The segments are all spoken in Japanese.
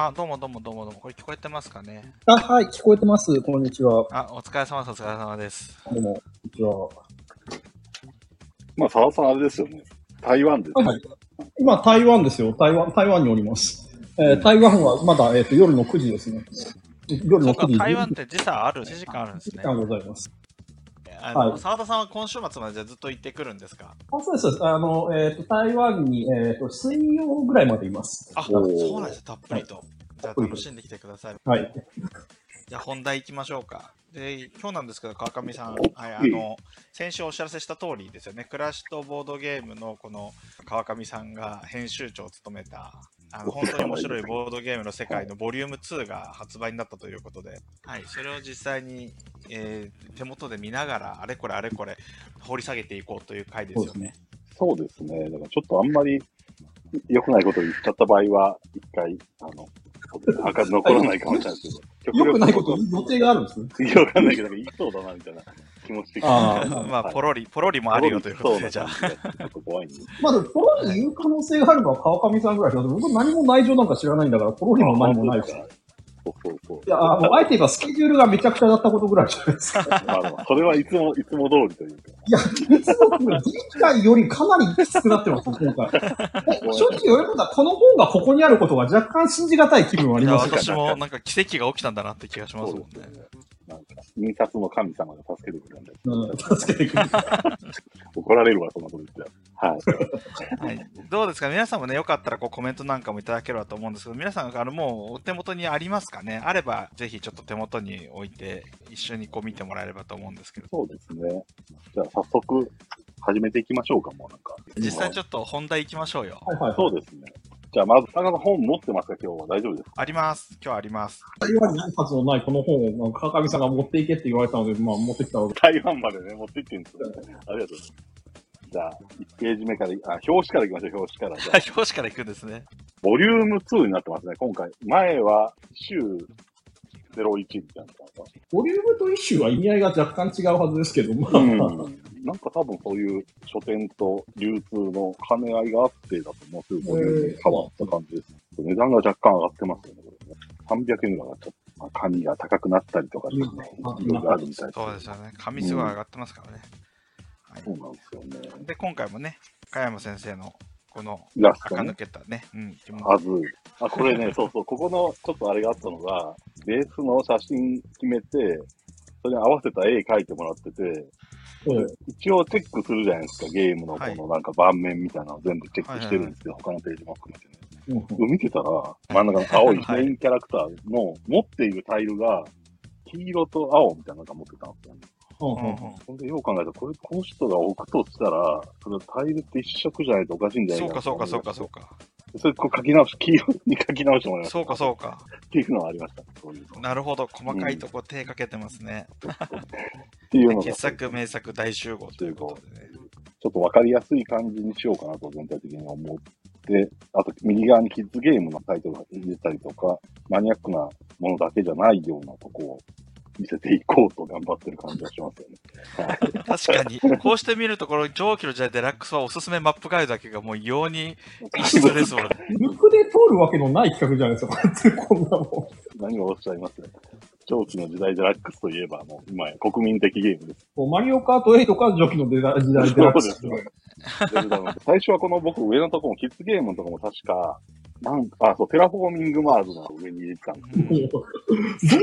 あ、どうもどうもどうもどうも。これ聞こえてますかね？あ、はい、聞こえてます。こんにちは。あ、お疲れ様です。お疲れ様です。どうも、こんにちは。まあ、沢さんあれですよね。台湾です。はいはい。今、台湾ですよ。台湾、台湾におります。えー台湾はまだ、えっ、と、夜の9時ですね。夜の9時。、そうか台湾って時差ある、1時間あるんですね。時間ございます。あの、はい澤田さんは今週末までずっと行ってくるんですか？あ、そうですそうです。あの、えっ、と、台湾に、えっ、と、水曜ぐらいまでいます。あ、そうなんですよ、たっぷりと。じゃあ楽しんできてください。はい。じゃあ本題行きましょうか。で、今日なんですけど、川上さん、おはい、あの、先週お知らせした通りですよね、クラッシュとボードゲームのこの川上さんが編集長を務めた、あの、本当に面白いボードゲームの世界のボリューム2が発売になったということで、はい、それを実際に、えー手元で見ながら、あれこれあれこれ掘り下げていこうという回ですよね。そうですね。だからちょっとあんまり良くないことを言っちゃった場合は、一回、あの、あか残らないかもしれないですけど、よくないこと予定があるんですね。次わかんないけど、言いそうだな、みたいな気持ち的に。あ まあ、ポロリ、ポロリもあるよということで、じゃあ。まあ、でも、ポロリ言う可能性があるのは川上さんぐらいですよ。僕何も内情なんか知らないんだから、ポロリも何もないし。いそうそうあえて言えばスケジュールがめちゃくちゃだったことぐらいじゃないですか。それはいつも、いつも通りというか。いや、いつも前回よりかなりきつくなってます、今回。正直言われることは、この本がここにあることが若干信じがたい気分はありいやます私もなんか奇跡が起きたんだなって気がしますもんね。なんか、印刷の神様が助けてくれるんで。うん、助けてくれる。怒られるわ、そんなこと言って。はい。はい、どうですか？皆さんもね、よかったらこうコメントなんかもいただければと思うんですけど、皆さん、あの、もうお手元にありますかね？あれば、ぜひちょっと手元に置いて、一緒にこう見てもらえればと思うんですけど、そうですね。じゃあ、早速、始めていきましょうか、もうなんか。実際ちょっと本題行きましょうよ。はいはい。そうですね。じゃあ、まず、田中さん本持ってますか？今日は大丈夫ですか？あります。今日あります。台湾に印刷のないこの本を、まあ川上さんが持っていけって言われたので、まあ持ってきたので。台湾までね、持って行ってるんです。よ、ね。ありがとうございます。じゃあ、1ページ目から、あ、表紙からいきましょう、表紙から。じゃあ表紙から行くんです。ね。ボリューム2になってます。ね、今回。前は、週01みたいなボリュームとイッシュは意味合いが若干違うはずですけど、まあ、な。うん。なんか多分そういう書店と流通の兼ね合いがあってだと思うボリュームに変わった感じです。値段が若干上がってますよね、これね。300円が上がっちゃって、まあ、紙が高くなったりとかですね、うんいろいろあるみたいです。そうですよね。紙すごい上がってますからね。そうなんですよね。で、今回もね、加山先生のこのイラストね垢抜。けたね、うん、気持ちはず。あ、これね、そうそう、ここのちょっとあれがあったのが、ベースの写真決めて、それに合わせた絵描いてもらってて、そう一応チェックするじゃないですか、ゲームのこはいのなんか盤面みたいなのを全部チェックしてるんですよ、他のページも含めてね。うん見てたら、真ん中の青いはいメインキャラクターの持っているタイルが、黄色と青みたいなのが持ってたんですよね。ほんで、よう考えたら、これ、この人が置くとしたら、それタイルって一色じゃないとおかしいんじゃなそいうかかそうかなと思いましてそうかそうか。それ、こう書き直し、黄色に書き直してもらいました。そうかそうか。っていうのはありました。そういうの。なるほど。細かいとこ手かけてますね。っていうのが、傑作、名作、大集合ということでね。ちょっとわかりやすい感じにしようかなと全体的に思って、あと右側にキッズゲームのタイトルを入れたりとか、マニアックなものだけじゃないようなとこを見せていこうと頑張ってる感じがしますよね。確かに、こうして見ると、この上記の時代デラックスはおすすめマップガイドだけがもう異様に異質ですもんね。抜くで通るわけのない企画じゃないですか、こんなもん。何をおっしゃいますね。長期の時代デラックスといえば、もう今や国民的ゲームです。マリオカート8か初期の時代時代でラックスそうですよ最初はこの僕上のとこもキッズゲームのとこも確か、なんか、あ、そう、テラフォーミングマーズの上に入れてたんですけど、ど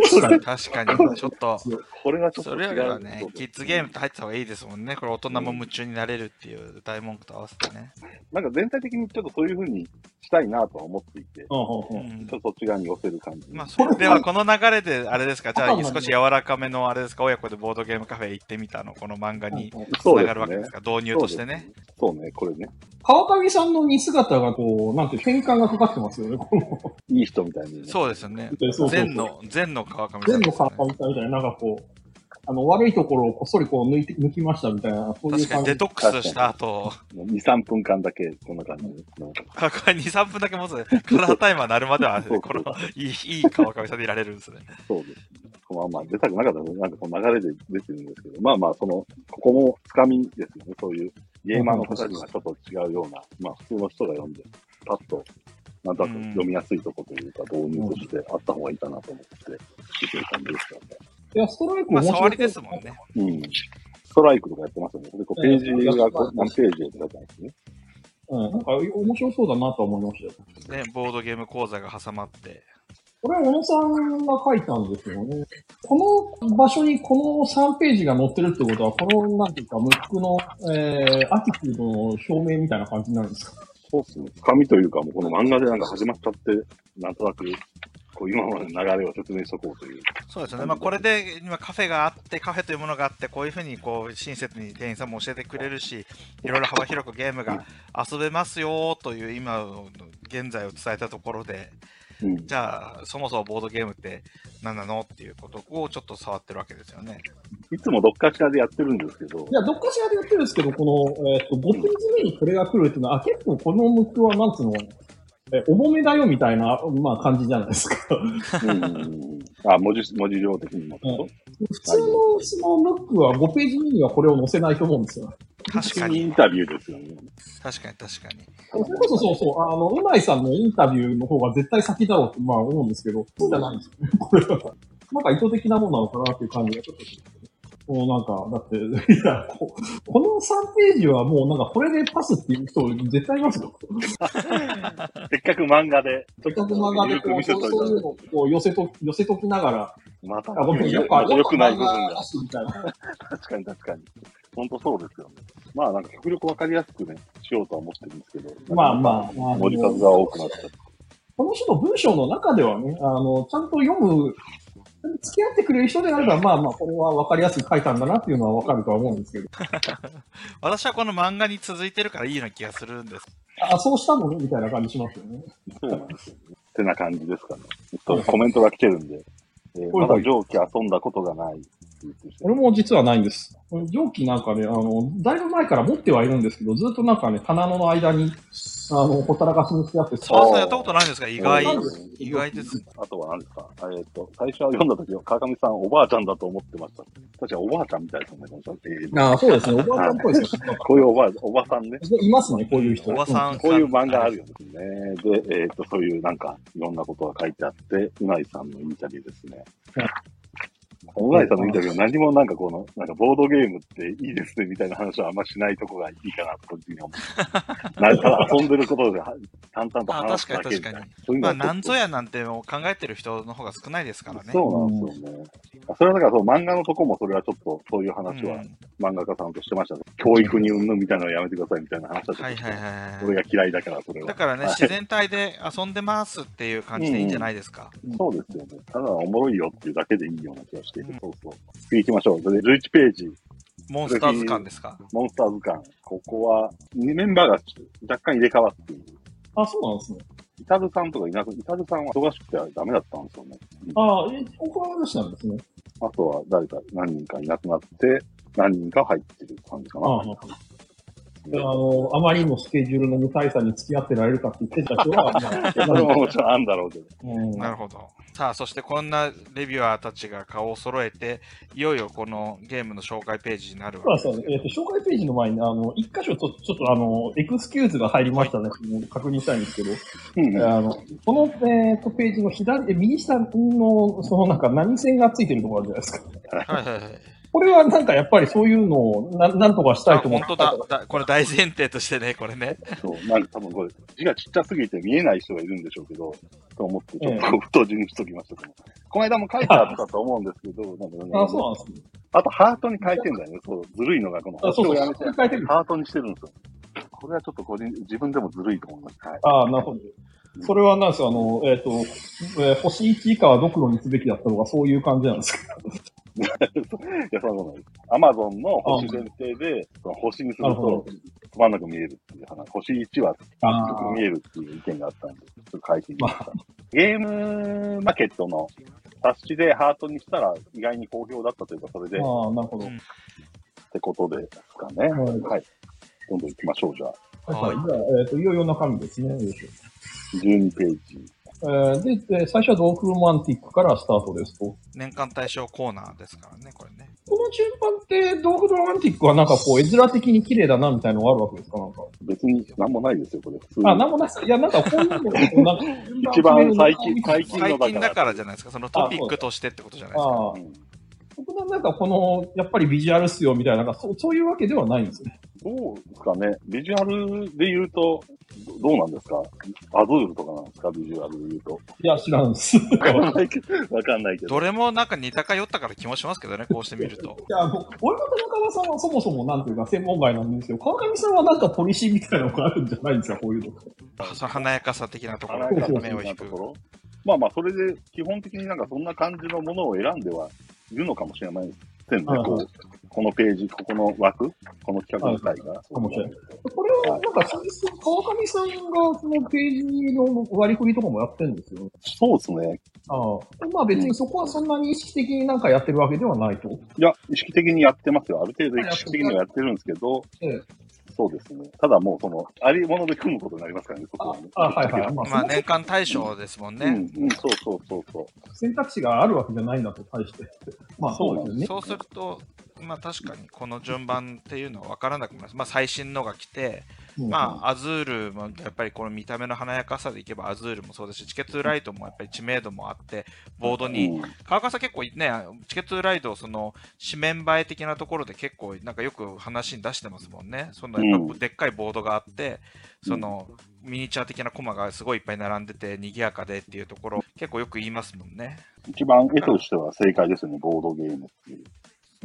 うしたら確かに、ちょっと、これがちょっとそれ違う。よりはね、キッズゲームって入ってた方がいいですもんね。これ大人も夢中になれるっていう大文句と合わせてね。なんか全体的にちょっとそういう風にしたいなとは思っていて、ちょうんうんうんうんっとそっち側に寄せる感じ。まあ、それではこの流れで、あれですか、じゃあ少し柔らかめの、あれですか、親子でボードゲームカフェ行ってみたの、この漫画につながるわけです。か、導入としてね。そうね、これね。川上さんの似姿がこう、なんて変換がかかってますよね、この。いい人みたいに、ね。そうですよね。そうそうそう善の、善の川上さんです、ね川。上さんみたいな、なんかこう、あの、悪いところをこっそりこう抜いて、抜きましたみたいな、そういう確かに感じ。デトックスした後、2、3分間だけ、こんな感じで。あこれ2、3分だけ持つね。カラータイマー鳴るまでは、そうこの、いい、いい川上さんでいられるんですね。そうです。まあまあ、出たくなかったら、なんかこの流れで出てるんですけど、まあまあ、その、ここもつかみですよね。そういう、ゲーマーの方にはちょっと違うような、まあ普通の人が読んで、パッとなんとなく読みやすいとこというか、導入としてあった方がいいかなと思って、見てる感じですよね。いや、ストライクまあ、面白触りですもんね。うん。ストライクとかやってますよね。でこうページがこう何ページでって書いてあるんですね。うん、なんか面白そうだなとは思いましたよ。ね、ボードゲーム講座が挟まって。これ、小野さんが書いたんですよね。この場所にこの3ページが載ってるってことは、この、なんていうか、ムックの、えー、アティチュードの表明みたいな感じになるんですか？そうっすね。紙というか、もうこの漫画でなんか始まっちゃって、なんとなく、こう今までの流れを説明しとこうという。そうですね。まあ、これで今カフェがあって、カフェというものがあって、こういうふうにこう親切に店員さんも教えてくれるし、いろいろ幅広くゲームが遊べますよという今の現在を伝えたところで、うん。じゃあ、そもそもボードゲームって何なのっていうことをちょっと触ってるわけですよね。いつもどっかしらでやってるんですけどい、や、どっかしらでやってるんですけど、この、えっ、と、5ページ目にこれが来るっていうのは、あ結構このムックは、なんつうの、え、重めだよみたいな、まあ感じじゃないですか。うん。あ、文字、文字量的にもってこ普通のそのムックは5ページ目にはこれを載せないと思うんですよ。確かに、インタビューですよね。確かに、確かに。それこそそうそう、あの、うないさんのインタビューの方が絶対先だろうって、まあ思うんですけど、そうじゃないんですよね、これは。なんか意図的なものなのかなっていう感じがちょっとしますね。もうなんか、だって、いやこ、この3ページはもうなんかこれでパスっていう人絶対いますよ。せっかく漫画で、せっかく漫画でこう、そういうのをこう寄せと、寄せときながら、また、よく、ない部分が。確かに確かに。本当そうですよね。まあなんか極力わかりやすくね、しようとは思ってるんですけど。まあまあまあ文字数が多くなっちゃって。この人の文章の中ではね、あの、ちゃんと読む、付き合ってくれる人であれば、まあまあ、これは分かりやすく書いたんだなっていうのは分かるとは思うんですけど、私はこの漫画に続いてるからいいような気がするんです。あ、そうしたのねみたいな感じしますよね。そうなんですよね。ってな感じですかね。コメントが来てるんで。えーはいまだ上記遊んだことがない。俺も実はないんです。蒸気なんかね、あの、だいぶ前から持ってはいるんですけど、ずっとなんかね、棚の間に、あの、ほったらかしにしてあって、そうそう、やったことないんですが、意外意外です。あとは何ですか？えっ、と、最初は読んだ時は川上さんおばあちゃんだと思ってました。確かにおばあちゃんみたいですよね、この人えーああ、そうですね。おばあちゃんっぽいですよ。こういうおばあ、おばさんね。いますね、こういう人。おばさん、こういう漫画あるよね。で、えっ、と、そういうなんか、いろんなことが書いてあって、うないさんのインタビューですね。うないさんのインタビューは何もなんかこの、なんかボードゲームっていいですねみたいな話はあんましないとこがいいかなと個人的に思う。なんか遊んでることでは淡々とあ話す確かにだけみたいな 確かに。。まあ、なんぞやなんて考えてる人の方が少ないですからね。そうなんですよね。それはだからそう、漫画のとこもそれはちょっと、そういう話はうん漫画家さんとしてましたね。教育にうんぬんみたいなのやめてくださいみたいな話だったはいはいはいそれはが嫌いだから、それい。は。だからね、はい自然体で遊んでますっていう感じでいいんじゃないですか。そうですよね。ただおもろいよっていうだけでいいような気がしてそうそう。次行きましょう。それで11ページ、モンスター図鑑ですか？モンスター図鑑。ここは、メンバーが若干入れ替わっている。あ、そうなんですね。イタルさんとかいなく、イタルさんは忙しくてダメだったんですよね。ああ、え、他の話なんですね。あとは誰か何人かいなくなって、何人か入ってる感じかな。ああ、あの、あまりのスケジュールの無大さに付き合ってられるかって言ってた人は、まあ それももちろんあんだろうけど。うんなるほど。さあ、そしてこんなレビュアーたちが顔を揃えて、いよいよこのゲームの紹介ページになるわけですですよ。えっ、と、紹介ページの前に、あの、一箇所ちょ、ちょっとあの、エクスキューズが入りましたね。確認したいんですけど、うんあの、この、えー、とページの左、え右下の、そのなんか何線がついてるところあるじゃないですか。はいはいはい。これはなんかやっぱりそういうのをななんとかしたあいと思って。本当だだ。これ大前提としてね、これね。そう、なんか多分これ、字がちっちゃすぎて見えない人がいるんでしょうけど、と思って、ちょっえと太字にしときましたけど、この間も書いてあったと思うんですけど、なんかねあ、そうなんですね。あとハートに書いてんだよね。そう、ずるいのがこのあ、そうそう、星をやめて、書いてる。ハートにしてるんですよ。これはちょっと個人、自分でもずるいと思います。はい。ああ、なるほど。それはなんですか、あの、えっ、と、えー星1以下はドクロにすべきだったとか、そういう感じなんですか？いや、そうなんです。アマゾンの星前提で、その星にすると、つまんなく見えるっていう話。星1はあ低く見えるっていう意見があったんで、ちょっと書いてみました。ゲームマーケットの冊子でハートにしたら意外に好評だったというか、それで、っああ、なるほど。うんてことですかね。はいはい。どんどん行きましょう、じゃあ。はい、じゃあ、えっ、と、いよいよ中身ですね。よいしょ12ページ。えーで、で最初はドーフロマンティックからスタートですと。年間対象コーナーですからね、これね。この順番って、ドーフロマンティックはなんかこう、絵面的に綺麗だなみたいなのがあるわけですか？なんか。別に何もないですよ、これ。あ、なんもないいや、なんかこういうのなんか一番最近、最近最のだから。近だからじゃないですか、そのトピックとしてってことじゃないですか。ああう。ん僕はなんかこの、やっぱりビジュアルっすよみたいな、なんかそうそういうわけではないんですね。どうですかね。ビジュアルで言うと、どどうなんですか？アズールとかなんですか？ビジュアルで言うと。いや、知らんです。いわかんないけど。わかんないけど。どれもなんか似たか寄ったから気もしますけどね、こうしてみると。や、あの、俺と田中さんはそもそもなんていうか専門外なんですよ。川上さんはなんかポリシーみたいなのがあるんじゃないんですか、こういうの。その華やかさ的なところ華やかさ目を引く的なと。ころ。まあまあ、それで基本的になんかそんな感じのものを選んではいるのかもしれないせんね。こう、このページ、ここの枠、この企画自体が。かもしれないこれはなんか川上さんがそのページの割り振りとかもやってるんですよ。そうですね。ああ。まあ別にそこはそんなに意識的になんかやってるわけではないと。いや、意識的にやってますよ。ある程度意識的にはやってるんですけど、ええそうですね。ただもう、その、ありもので組むことになりますからね、そこはね。あ、はいはい。まあ、まあ年間対象ですもんね。うん、うん、そうそうそうそう。選択肢があるわけじゃないんだと、対して。まあそうですよね。そうすると、まあ確かにこの順番っていうのは分からなくなります。まあ最新のが来て、うんまあアズールもやっぱりこの見た目の華やかさでいけばアズールもそうですし、チケットライトもやっぱり知名度もあって、ボードに、うん川川さん結構ね、チケットライトをその紙面映え的なところで結構なんかよく話に出してますもんね。そのやっうんぱでっかいボードがあって、そのミニチュア的なコマがすごいいっぱい並んでて賑やかでっていうところ結構よく言いますもんね。一番絵としては正解ですよね、ボードゲームっていう。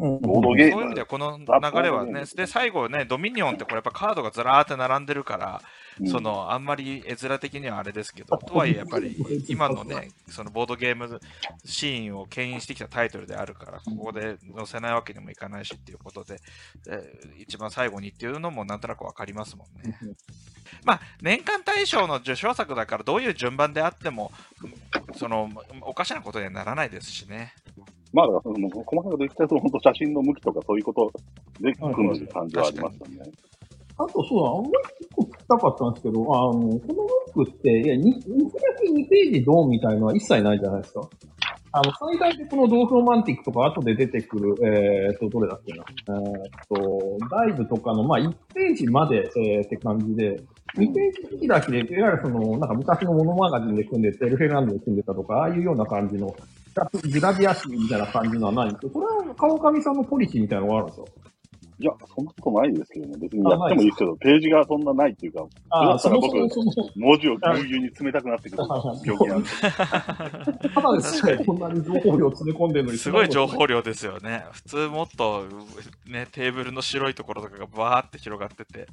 うん。ボードゲーム。そういう意味ではこの流れはね、で最後ね、ドミニオンってこれやっぱカードがずらーって並んでるから、うん。そのあんまり絵面的にはあれですけど、とはいえやっぱり今のね、そのボードゲームシーンを牽引してきたタイトルであるから、ここで載せないわけにもいかないしっていうことで、えー一番最後にっていうのもなんとなくわかりますもんね。まあ、年間大賞の受賞作だから、どういう順番であっても、そのおかしなことにはならないですしね。まあ、だからその細かいこと言ったら、その本当写真の向きとかそういうことで組む感じはありますよね。あとそうだ、あんまり結構聞きたかったんですけど、あの、このブックって、いや、に見開き2ページドンみたいのは一切ないじゃないですか。あの、最大でこのドーフロマンティックとか後で出てくる、えーっと、どれだっけな。えーっと、ダイブとかの、まあ、1ページまで、えーって感じで、2ページ開きで、いわゆるその、なんか昔のモノマガジンで組んでて、エルフェランドで組んでたとか、ああいうような感じの、グラビア誌みたいな感じのはないんですけど、これは川上さんのポリシーみたいなのがあるんですよ。いや、そんなことないですけどね。別にやってもいいですけど、ページがそんなないっていうか、ああ、そもそそれだったらもそも、文字をぎゅうぎゅうに冷たくなってくる病気なんで。ただですね、こんなに情報量詰め込んでるのに。すごい情報量ですよね。普通もっと、ね、テーブルの白いところとかがバーって広がってて、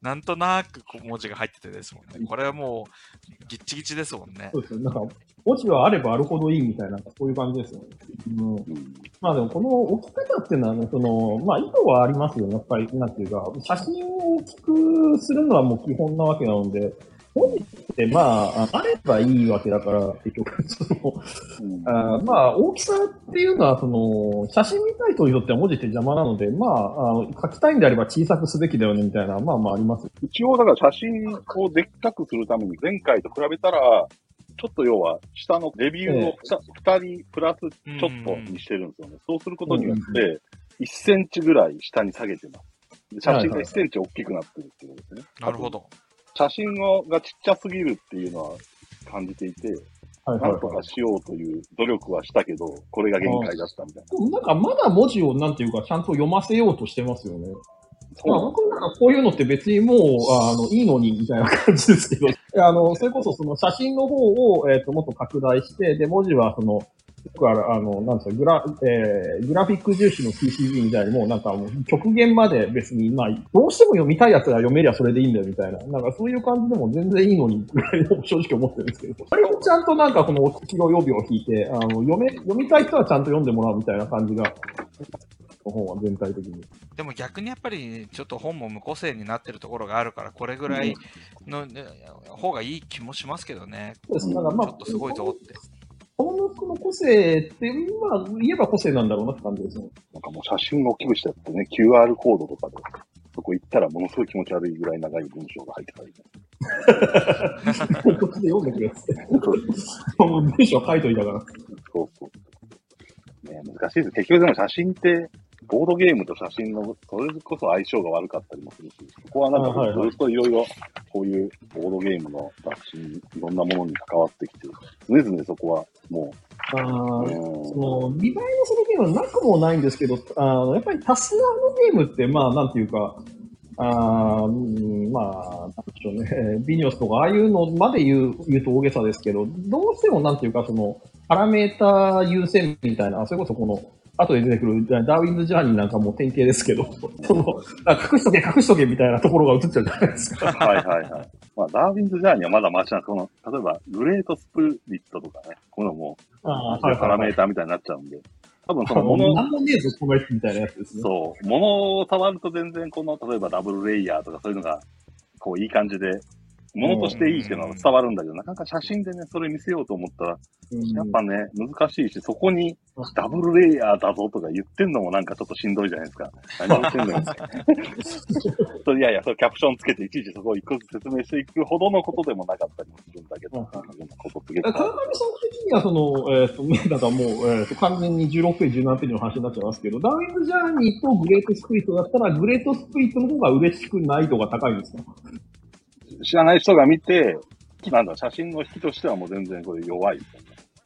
なんとなくこう文字が入っててですもんね。これはもう、ギッチギチですもんね。そうですね。なんか、文字はあればあるほどいいみたいな、そういう感じですよね。うん、うんまあでも、この置き方っていうのはね、その、まあ意図はありますよね。やっぱり、なんていうか、写真を大きくするのはもう基本なわけなので、文字ってまあ、ああればいいわけだから、結局、その、うんあーまあ、大きさっていうのは、その、写真見たい人にとっては文字って邪魔なので、まあ、あの書きたいんであれば小さくすべきだよね、みたいな、まあまああります。一応、だから写真をでっかくするために、前回と比べたら、ちょっと要は、下のレビューを2人プラスちょっとにしてるんですよね。そうすることによって、1センチぐらい下に下げてます。で写真が1センチ大きくなってるっていうことですね。なるほど。写真のがちっちゃすぎるっていうのは感じていて、はいなんとかしようという努力はしたけど、これが限界だったみたいな。なんかまだ文字をなんていうかちゃんと読ませようとしてますよね。まあ、そう僕なんかこういうのって別にもう、あの、いいのにみたいな感じですけど、あの、それこそその写真の方を、えっ、と、もっと拡大して、で、文字はその、よくある、あの、なんですか、グラ、えー、グラフィック重視の TCG みたいにもなんかもう極限まで別に、まあ、どうしても読みたいやつが読めりゃそれでいいんだよみたいな、なんかそういう感じでも全然いいのにぐらいの 正直思ってるんですけど、あれをちゃんとなんかこのキロ予備を引いて、あの、読め、読みたい人はちゃんと読んでもらうみたいな感じが、本は全体的に。でも逆にやっぱりちょっと本も無個性になってるところがあるから、これぐらいの、ね方がいい気もしますけどね。そうですね。だからまあ、ちょっとすごいぞって。この服の個性って、まあ、言えば個性なんだろうなって感じですね。なんかもう写真を大きくしてやってね、QR コードとかで、そこ行ったらものすごい気持ち悪いぐらい長い文章が入ってたり、こっちで読んでくれって。もう文章書いといたから。そうそう。ね、難しいです。結局でも写真って、ボードゲームと写真の、それこそ相性が悪かったりもするし、そこはなんかずっといろいろ、こういうボードゲームの雑誌にいろんなものに関わってきて、常々そこはもあう、ーうん。その、見栄えのするゲームはなくもないんですけど、あの、やっぱりタスナーのゲームって、まあ、なんていうか、あーうんまあ、なんでしょうね、ビニョスとか、ああいうのまで言う、言うと大げさですけど、どうしてもなんていうか、その、パラメータ優先みたいな、それこそこの、後で出てくるダーウィンズ・ジャーニーなんかも典型ですけど、その、あ隠しとけ、隠しとけみたいなところが映っちゃうじゃないですか。はいはいはい。まあ、ダーウィンズ・ジャーニーはまだマシな、この、例えば、グレート・スプリットとかね、このも、あパラメーターみたいになっちゃうんで、多分その もの、なんもねえぞ、このやつみたいなやつですね。そう、ものを触ると全然この、例えばダブルレイヤーとかそういうのが、こういい感じで、ものとしていいっていうのは伝わるんだけど、なかなか写真でね、それ見せようと思ったら、うん。やっぱね、難しいし、そこにダブルレイヤーだぞとか言ってんのもなんかちょっとしんどいじゃないですか。何言ってんのよ。いやいや、それキャプションつけていちいちそこを一個ずつ説明していくほどのことでもなかったりもするんだけど、川上構さん的には、その、えっ、と、ね、だからもう、えっ、と、完全に16ページ、17ページの話になっちゃいますけど、ダーウィンズ・ジャーニーとグレート・スプリットだったら、グレート・スプリットの方が嬉しく難易度が高いんですか？知らない人が見て、なんだ、写真の引きとしてはもう全然これ弱い。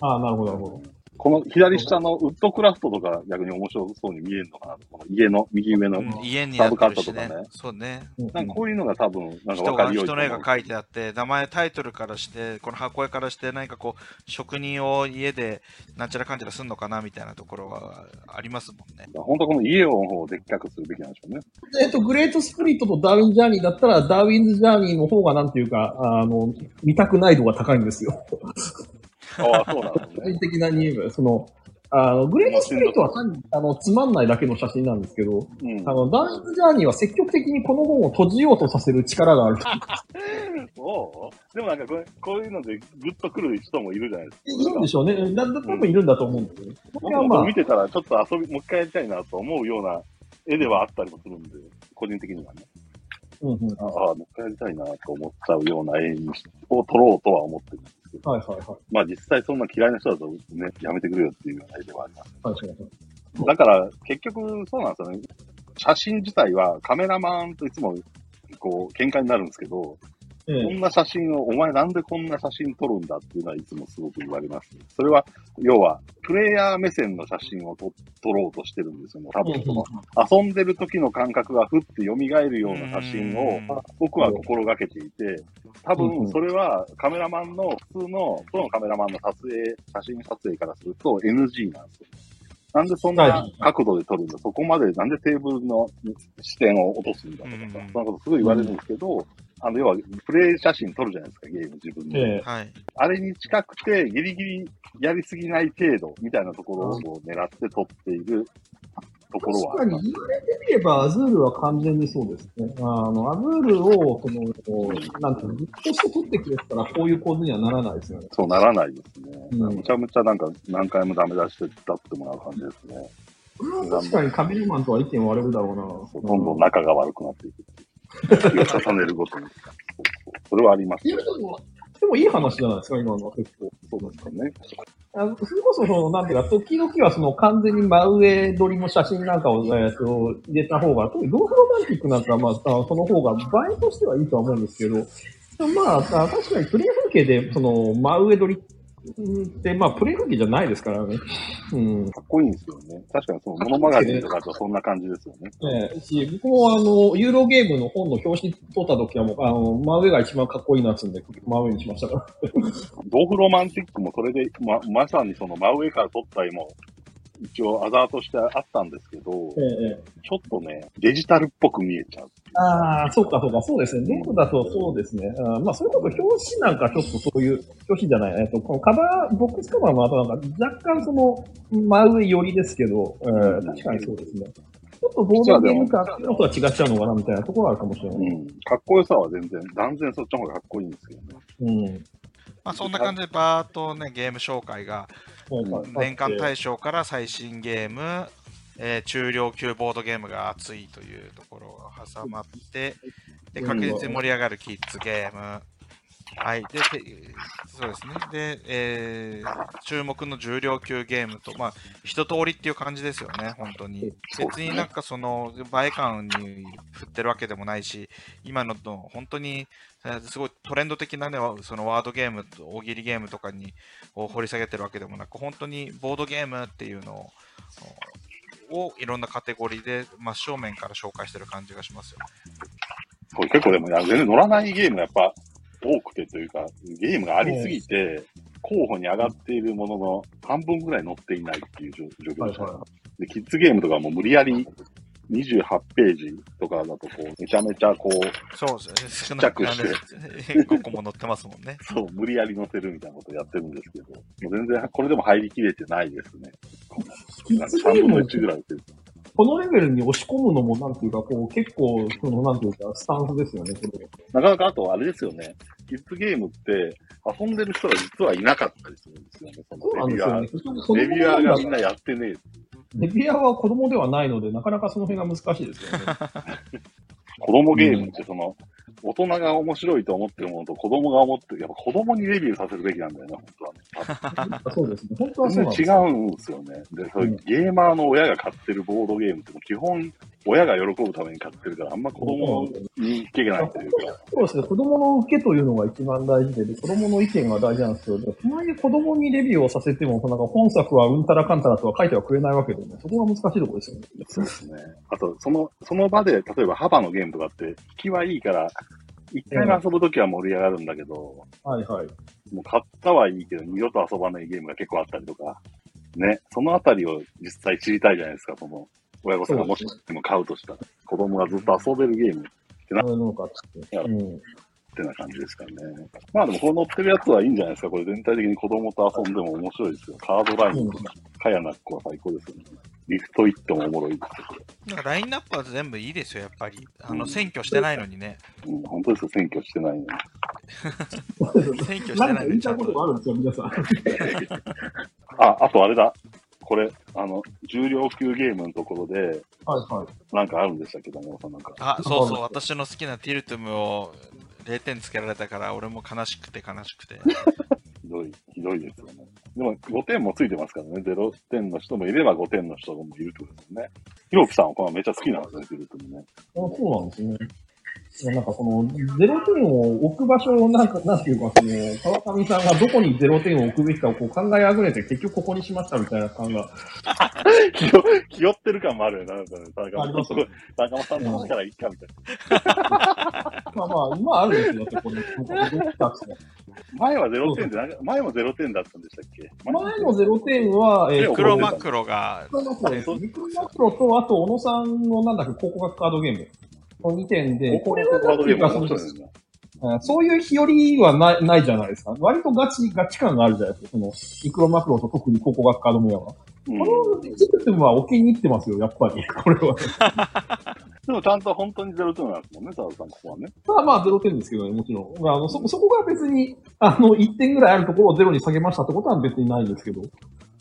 ああ、なるほど、なるほど。この左下のウッドクラフトとか逆に面白そうに見えるのかなと。この家の右上の。うん家にサブカットとかね。そうね。なんかこういうのが多分、なんか人がわかりよいと思う人の絵が描いてあって、名前、タイトルからして、この箱絵からして、何かこう、職人を家でなんちゃらかんちゃらすんのかなみたいなところはありますもんね。本当はこの家を方をでっかくするべきなんでしょうね。えっ、と、グレート・スプリットとダーウィンズ・ジャーニーだったら、ダーウィンズ・ジャーニーの方が、なんていうか、あの、見たくない度が高いんですよ。ああ、そうなの個ね。人的なに言えば、その、あの、グレート・スプリットはあの、つまんないだけの写真なんですけど、うんあ。の、ダーウィンズ・ジャーニーは積極的にこの本を閉じようとさせる力がある。そうでもなんかこれ、こういうのでグッとくる人もいるじゃないですか。いるんでしょうね。な、な、多分いるんだと思うんですよね。こ僕れはまあも見、てたらちょっと遊び、もう一回やりたいなと思うような絵ではあったりもするんで、個人的にはね。うんうん。ああ、もう一回やりたいなと思っちゃうような絵にしを撮ろうとは思ってるんですけど、はいはいはい。まあ実際そんな嫌いな人だとね、やめてくれよっていうような絵ではあります。はいはいはい。だから結局そうなんですよね。写真自体はカメラマンといつもこう喧嘩になるんですけど、えこんな写真を、お前なんでこんな写真撮るんだっていうのはいつもすごく言われます。それは、要は、プレイヤー目線の写真を撮撮ろうとしてるんですよね。多分その、遊んでる時の感覚がふって蘇るような写真をうん僕は心がけていて、多分それはカメラマンの、普通の、プロのカメラマンの撮影、写真撮影からすると NG なんですよ。なんでそんな角度で撮るんだ？そこまでなんでテーブルの視点を落とすんだとか。うんさ、そんなことすごい言われるんですけど、あの、要は、プレイ写真撮るじゃないですか、ゲーム自分で。ええ。はい。あれに近くて、ギリギリやりすぎない程度みたいなところを狙って撮っているところは確かに言われてみれば、アズールは完全にそうですね。あの、アズールを、その、こうなんていうの、ずっとして撮ってくれてたら、こういう構図にはならないですよね。そうならないですね。うんむちゃむちゃなんか何回もダメ出してだってもらう感じですね。これは確かにカメラマンとは意見割れるだろうな。そうどんどん仲が悪くなっていくっていう。日 を重ねるごとに。そうそうそれはありますいや、ねで。も、でもいい話じゃないですか、今のは結構。そうですかね。あのそれこそ、その、なんていうか、時々はその完全に真上撮りの写真なんかを、えっ、と入れた方が、特にローフロマンティックなんかは、まあ、その方が場合としてはいいとは思うんですけど、まあ、あ確かにプレイ風景で、その、真上撮りって、まあ、プレイ風景じゃないですからね。うん。かっこいいんですよね。確かにその、モノマガジンとかだとそんな感じですよね。ええし、僕もあの、ユーロゲームの本の表紙撮った時はもう、あの、真上が一番かっこいいなっつうんで、真上にしましたから。ドーフロマンティックもそれで、ま、まさにその真上から撮った絵も、一応アザーとしてあったんですけど、えええちょっとね、デジタルっぽく見えちゃう。ああ、そうかそうか、そうですね。ネットだとそうですね。あーまあ、それこそ表紙なんかちょっとそういう、表紙じゃない、えっと、このカバー、ボックスカバーの後なんか若干その、真上寄りですけど、えー確かにそうですね。ちょっとボードゲーム感のとは違っちゃうのかなみたいなところはあるかもしれない。うん。かっこよさは全然、断然そっちの方がかっこいいんですけどね。うん。まあ、そんな感じでバーっとね、ゲーム紹介が年間大賞から最新ゲーム、えー中量級ボードゲームが熱いというところが挟まって、で、確実に盛り上がるキッズゲーム。はい。で、てそうですね。で、えー注目の重量級ゲームと、まあ、一通りっていう感じですよね、本当に。別になんかその、映え感に振ってるわけでもないし、今のと、本当に、えーすごいトレンド的なね、わそのワードゲームと大喜利ゲームとかにを掘り下げてるわけでもなく、本当にボードゲームっていうのを、をいろんなカテゴリーで真正面から紹介してる感じがしますよ。これ結構でも、全然乗らないゲームがやっぱ多くてというか、ゲームがありすぎて、候補に上がっているものの半分ぐらい乗っていないっていう状状況でした。はいはで、キッズゲームとかも無理やり28ページとかだとこう、めちゃめちゃこう、そうですね。少ちっちゃくして5個も載ってますもんね。そう、無理やり乗せるみたいなことをやってるんですけど、もう全然これでも入りきれてないですね。キッズゲ3分のーム1ぐらいって。このレベルに押し込むのもなんていうか、こう、結構、その、なんていうか、スタンスですよね、これ。なかなかあとあれですよね。キッズゲームって遊んでる人が実はいなかったりするんですよね。そそうなのレビュアーんですよね。。レビュアーがみんな供やってねえ。レビュアーは子供ではないので、なかなかその辺が難しいですよね。子供ゲームってその、大人が面白いと思ってるものと子供が思ってる、やっぱ子供にレビューさせるべきなんだよね、本当はね。そうですね。本当はそう違うんですよね。で、そういうゲーマーの親が買ってるボードゲームって基本、親が喜ぶために買ってるから、あんま子供にいけないというか。そうですね。子供の受けというのが一番大事で、で子供の意見が大事なんですけど、たまに子供にレビューをさせても、なんか本作はうんたらかんたらとは書いてはくれないわけでね、そこが難しいところですよね。そうですね。あと、その、その場で、例えば幅のゲームとかって、引きはいいから、一回遊ぶときは盛り上がるんだけど、はいはい。もう買ったはいいけど、二度と遊ばないゲームが結構あったりとか、ね、そのあたりを実際知りたいじゃないですか、その、親御さんがもしも買うとしたら、子供がずっと遊べるゲームっなるのかって。うん。てな感じですかね。まあでも、この乗ってるやつはいいんじゃないですか。これ全体的に子供と遊んでも面白いですよ。カードラインとか、カヤナックは最高ですよね。リフトイットもおもろいですなんかラインナップは全部いいですよ、やっぱり。あの、うん選挙してないのにね。うん、本当ですよ。選挙してないのに。選挙して何ないのにちゃんか言いたいことがと。あるんですよ、皆さん。あ、あとあれだ。これ、あの、重量級ゲームのところで、はいはい。なんかあるんでしたっけ、谷本さんなんか。あ、そうそう、私の好きなティルトゥムを0点つけられたから、俺も悲しくて悲しくて。ひどい、ひどいですよね。でも、5点もついてますからね。0点の人もいれば5点の人もいるってことですね。ひろきさんはこのめっちゃ好きなんですね、ティルトゥムね。あそうなんですね。なんかその、ゼロ点を置く場所をなんか、なんていうか、その、川上さんがどこにゼロ点を置くべきかをこう考えあぐれて結局ここにしましたみたいな感が。気負気負ってる感もあるよね。なんかね、田中ありますすごい、田中さんの力いいかみたいな。まあまあ、今あるんですよ、だってこれ。前は0点ってなんか、前も0点だったんでしたっけ？前のゼロ点は、えーでクロマクロがミクロマクロです。ミクロマクロと、あと、小野さんのなんだっけ、考古学カードゲーム。この2点で、これはなんていうか、その、うんそういう日和はないないじゃないですか。割とガチ、ガチ感があるじゃないですか。その、ミクロマクロと特に考古学カードメアは。うんこのシステムはお気に入ってますよ、やっぱり。これは。でもちゃんと本当に0点なんですもんね、澤田さん、ここはね。まあまあ、0点ですけどね、もちろん。まあ、あの、そ、そこが別に、あの、1点ぐらいあるところを0に下げましたってことは別にないんですけど。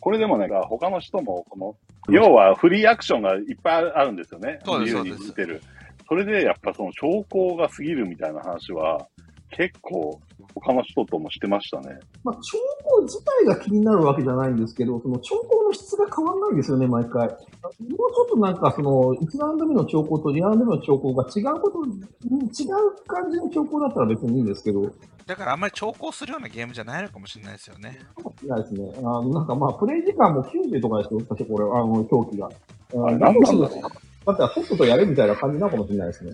これでもね、他の人も、この、要はフリーアクションがいっぱいあるんですよね。そうです自由に打てる。それで、やっぱその兆候が過ぎるみたいな話は、結構、他の人ともしてましたね。まあ、兆候自体が気になるわけじゃないんですけど、その兆候の質が変わんないんですよね、毎回。もうちょっとなんか、その、1ラウンド目の兆候と2ラウンド目の兆候が違うこと、うん違う感じの兆候だったら別にいいんですけど、だからあんまり調校するようなゲームじゃないのかもしれないですよね。いないですね。あの、なんかまあ、プレイ時間も90とかですよ、確かこれ、あの、表記が。あれ何なんだろうだって、ホットとやれみたいな感じなのかもしれないですね。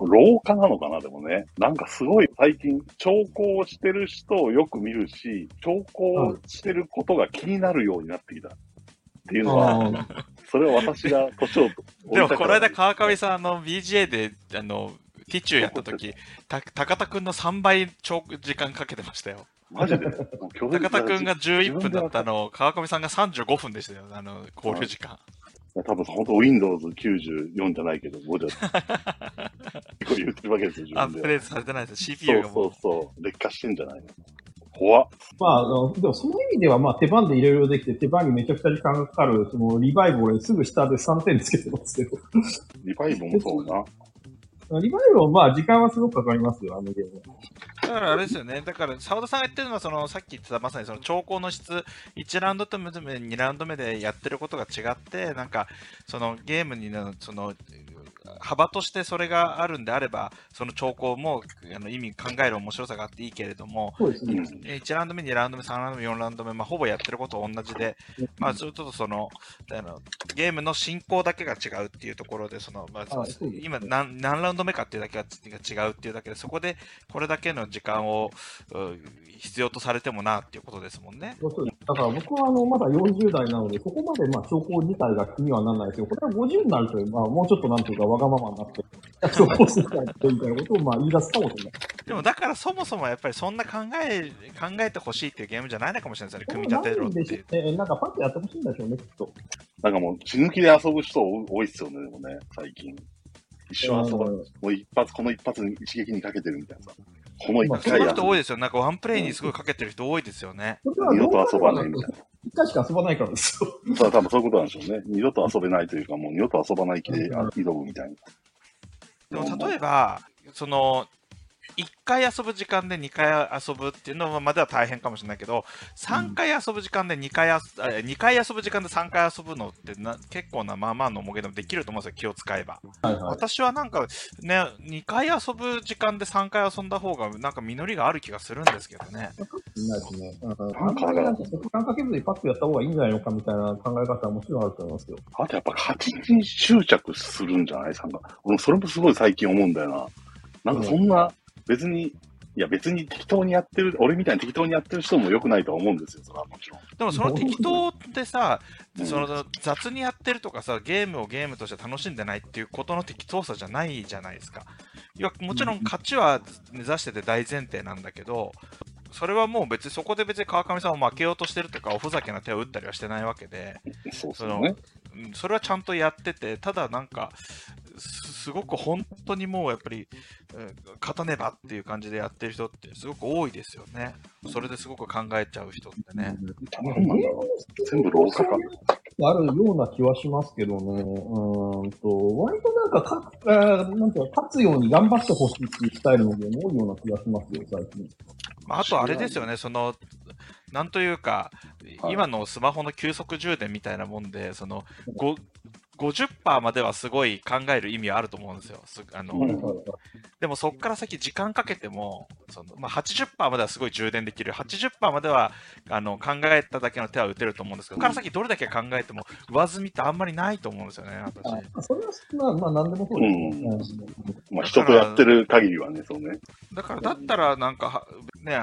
老化なのかな、でもね。なんかすごい最近、兆候してる人をよく見るし、兆候してることが気になるようになってきた。っていうのは、あそれは私が年をでもこの間川上さんあの BGA であのティチューやった時た高田くんの3倍超時間かけてましたよ。マジで？高田くんが11分だったのを川上さんが35分でしたよ、あの交流時間。多分本当 Windows94 じゃないけど、5じゃ。こう言ってるわけですよ、自分で。アップデートされてないです。そ CPU うがもそうそう。劣化してんじゃないの怖っ。まあ、あの、でもその意味では、まあ、手番でいろいろできて、手番にめちゃくちゃ時間がかかる、その、リバイブ俺すぐ下で3点つけてますけど。リバイブもそうな。リバイバルもまあ時間はすごくかかりますよ、あのゲーム。だからあれですよね、だから澤田さんが言ってるのは、そのさっき言ってたまさにその兆候の質、1ラウンドと、2ラウンド目でやってることが違って、なんかそのゲームにのその幅としてそれがあるんであれば、その兆候もあの意味考える面白さがあっていいけれども、そうですね。1ラウンド目、2ラウンド目、3ラウンド目、4ラウンド目、まあ、ほぼやってること同じで、まあ、ちょっとそのあのゲームの進行だけが違うっていうところで、そのまあ今何、何ラウンド目かっていうだけが違うっていうだけで、そこでこれだけの時間をう必要とされてもなっていうことですもんね。だから僕はあのまだ40代なので、そこまでまあ兆候自体が気にはならないですけど、これは50になると、まあもうちょっとなんていうかわがままになって、兆候するからみたいなことをまあ言い出すかもしれない。でもだからそもそもやっぱりそんな考え考えてほしいっていうゲームじゃないのかもしれないですよね、組み立てろっていう。えなんかパッとやってほしいんでしょうね、きっと。なんかもう血抜きで遊ぶ人多いっすよね、でもね、最近。一生遊ば、うんもう一発、この一発に一撃にかけてるみたいなさ。この一まあそういう回や人多いですよ。なんかワンプレイにすごいかけてる人多いですよね。二度と遊ばないみたいな。一回しか遊ばないからですよ。そう多分そういうことなんでしょうね。二度と遊べないというか、もう二度と遊ばない気であ挑むみたいな。でも例えば、その、1回遊ぶ時間で2回遊ぶっていうのまでは大変かもしれないけど、3回遊ぶ時間で2回あえ2回遊ぶ時間で3回遊ぶのってな結構なまあまあの重げでもできると思うんですよ、気を使えば。はいはい。私はなんかね、2回遊ぶ時間で3回遊んだ方がなんか実りがある気がするんですけどね。ないですね。うんなんか時間かけずにパッとやった方がいいんじゃないのかみたいな考え方はもちろんあると思いますよ。あとやっぱ勝ちに執着するんじゃない？さんが。俺それもすごい最近思うんだよな。なんかそんな、別に、いや別に適当にやってる、俺みたいに適当にやってる人も良くないとは思うんですよ、それはもちろん。でもその適当ってさ、うんその雑にやってるとかさ、ゲームをゲームとして楽しんでないっていうことの適当さじゃないじゃないですか。いや、もちろん勝ちは目指してて大前提なんだけど、それはもう別にそこで別に川上さんを負けようとしてるとか、おふざけな手を打ったりはしてないわけで、そね。うんそれはちゃんとやってて、ただなんか、すすごく本当にもうやっぱり、うん勝たねばっていう感じでやってる人ってすごく多いですよね。それですごく考えちゃう人ってね。全部廊下か。あるような気はしますけどね。うーんと、割となんかか、えーなんていうか、勝つように頑張ってほしいっていうスタイルのゲーム多いような気がしますよ、最近。まあ、あとあれですよね、その、なんというか、はい今のスマホの急速充電みたいなもんで、その、ご50%まではすごい考える意味はあると思うんですよ。すあのうんでもそこから先時間かけても、そのまあ、80%まではすごい充電できる。80%まではあの考えただけの手は打てると思うんですけど、そこから先どれだけ考えても上積みってあんまりないと思うんですよね、私。あそれは、まあ、まあ、なんでもそうですね。まあ人とやってる限りはね、そうね。だから、だったら、なんかは、ね、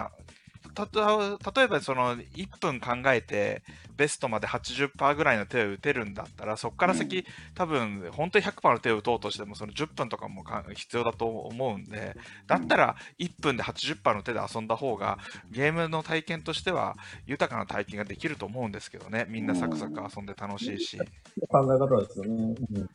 たと例えばその1分考えて、ベストまで80%ぐらいの手を打てるんだったら、そこから先、多分本当に100%の手を打とうとしても、その10分とかも必要だと思うんで、だったら1分で80%の手で遊んだ方が、ゲームの体験としては豊かな体験ができると思うんですけどね、みんなサクサク遊んで楽しいし。考え方ですよね。うん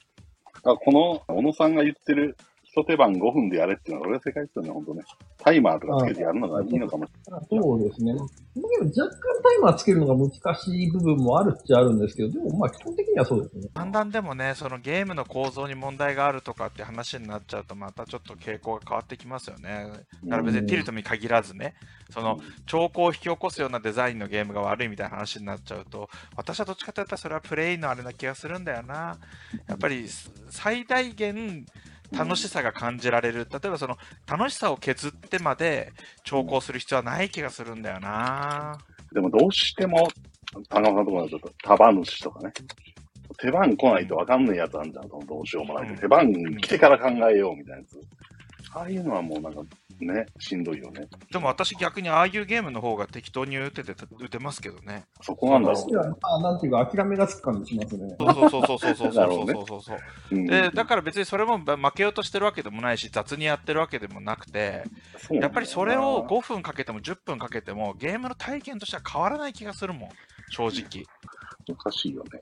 あこの、小野さんが言ってる、一手番5分でやれっていうのは、俺は正解ですよね、本当ね。タイマーとかつけてやるのがいいのかもしそうですね。若干タイマーつけるのが難しい部分もあるっちゃあるんですけど、でもまあ基本的にはそうですね。だんだんでもね、そのゲームの構造に問題があるとかって話になっちゃうと、またちょっと傾向が変わってきますよね。だから別にティルトに限らずね、その兆候を引き起こすようなデザインのゲームが悪いみたいな話になっちゃうと、私はどっちかというとそれはプレイのあれな気がするんだよな。やっぱり最大限楽しさが感じられる。例えばその楽しさを削ってまで兆候する必要はない気がするんだよな。でもどうしても、田中さんところだと、束主とかね。手番来ないとわかんないやつあんじゃん、どうしようもないうん手番来てから考えようみたいなやつ。ああいうのはもうなんか、ね、しんどいよね。でも私逆にああいうゲームの方が適当に打てて打てますけどね。そこなんだろ私は、まあ、なんていうか諦めがつく感じしますね。そうそうそうそうそうそうそうそうそう。う。うん、で、だから別にそれも負けようとしてるわけでもないし、雑にやってるわけでもなくて、やっぱりそれを5分かけても10分かけても、ゲームの体験としては変わらない気がするもん、正直。おかしいよね。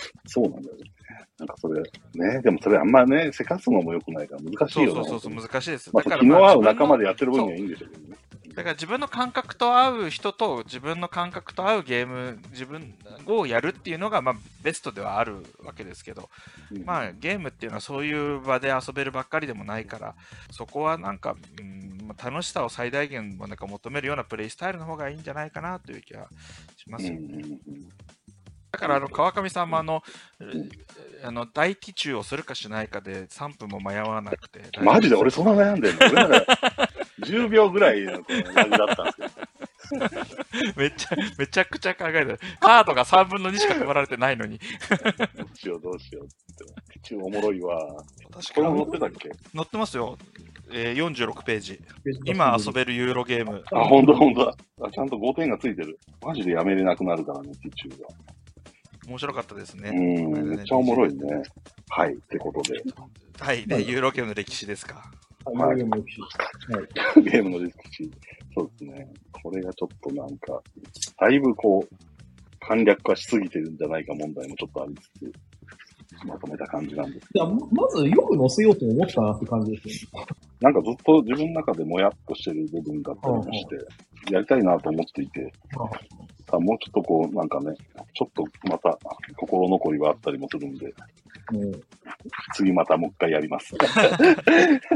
そうなんだよね。なんかそれ、ね、でもそれあんまね、せかすのも良くないから難しいよね。そうそうそうそう、難しいです。まあ、だから気の合う仲間でやってる分にはいいんでしょうけどね。だから自分の感覚と合う人と自分の感覚と合うゲーム、自分をやるっていうのが、まあ、ベストではあるわけですけど、うんまあ、ゲームっていうのはそういう場で遊べるばっかりでもないから、そこはなんか、うんまあ楽しさを最大限なんか求めるようなプレイスタイルの方がいいんじゃないかなという気がしますよね。うんうんうんだから、あの川上さんもあの、あの大気中をするかしないかで3分も迷わなくて。マジで？俺そんな悩んでんの？俺なんか 10秒ぐらいの感じだったんですけど。めっちゃ、めちゃくちゃ考えてる。カードが3分の2しか配られてないのに。どうしようどうしようって。一応おもろいわ。確これも載ってたっけ？載ってますよ。えー、46ページ。今遊べるユーロゲーム。あ、ほんとほんとだ。あちゃんと5点がついてる。マジでやめれなくなるからね、ピチューが。面白かったですね。うん、めっちゃおもろいね。はい、ってことで。はい。で、ユーロゲームの歴史ですか。はい。ゲームの歴史はい。ゲームの歴史。そうですね。これがちょっとなんか、だいぶこう、簡略化しすぎてるんじゃないか問題もちょっとありつつ、まとめた感じなんです。いや、ままずよく載せようと思ったなって感じですよね。なんかずっと自分の中でもやっとしてる部分だったりもして、やりたいなと思っていて、あもうちょっとこう、なんかね、ちょっとまた心残りはあったりもするんで、うん次またもう一回やります。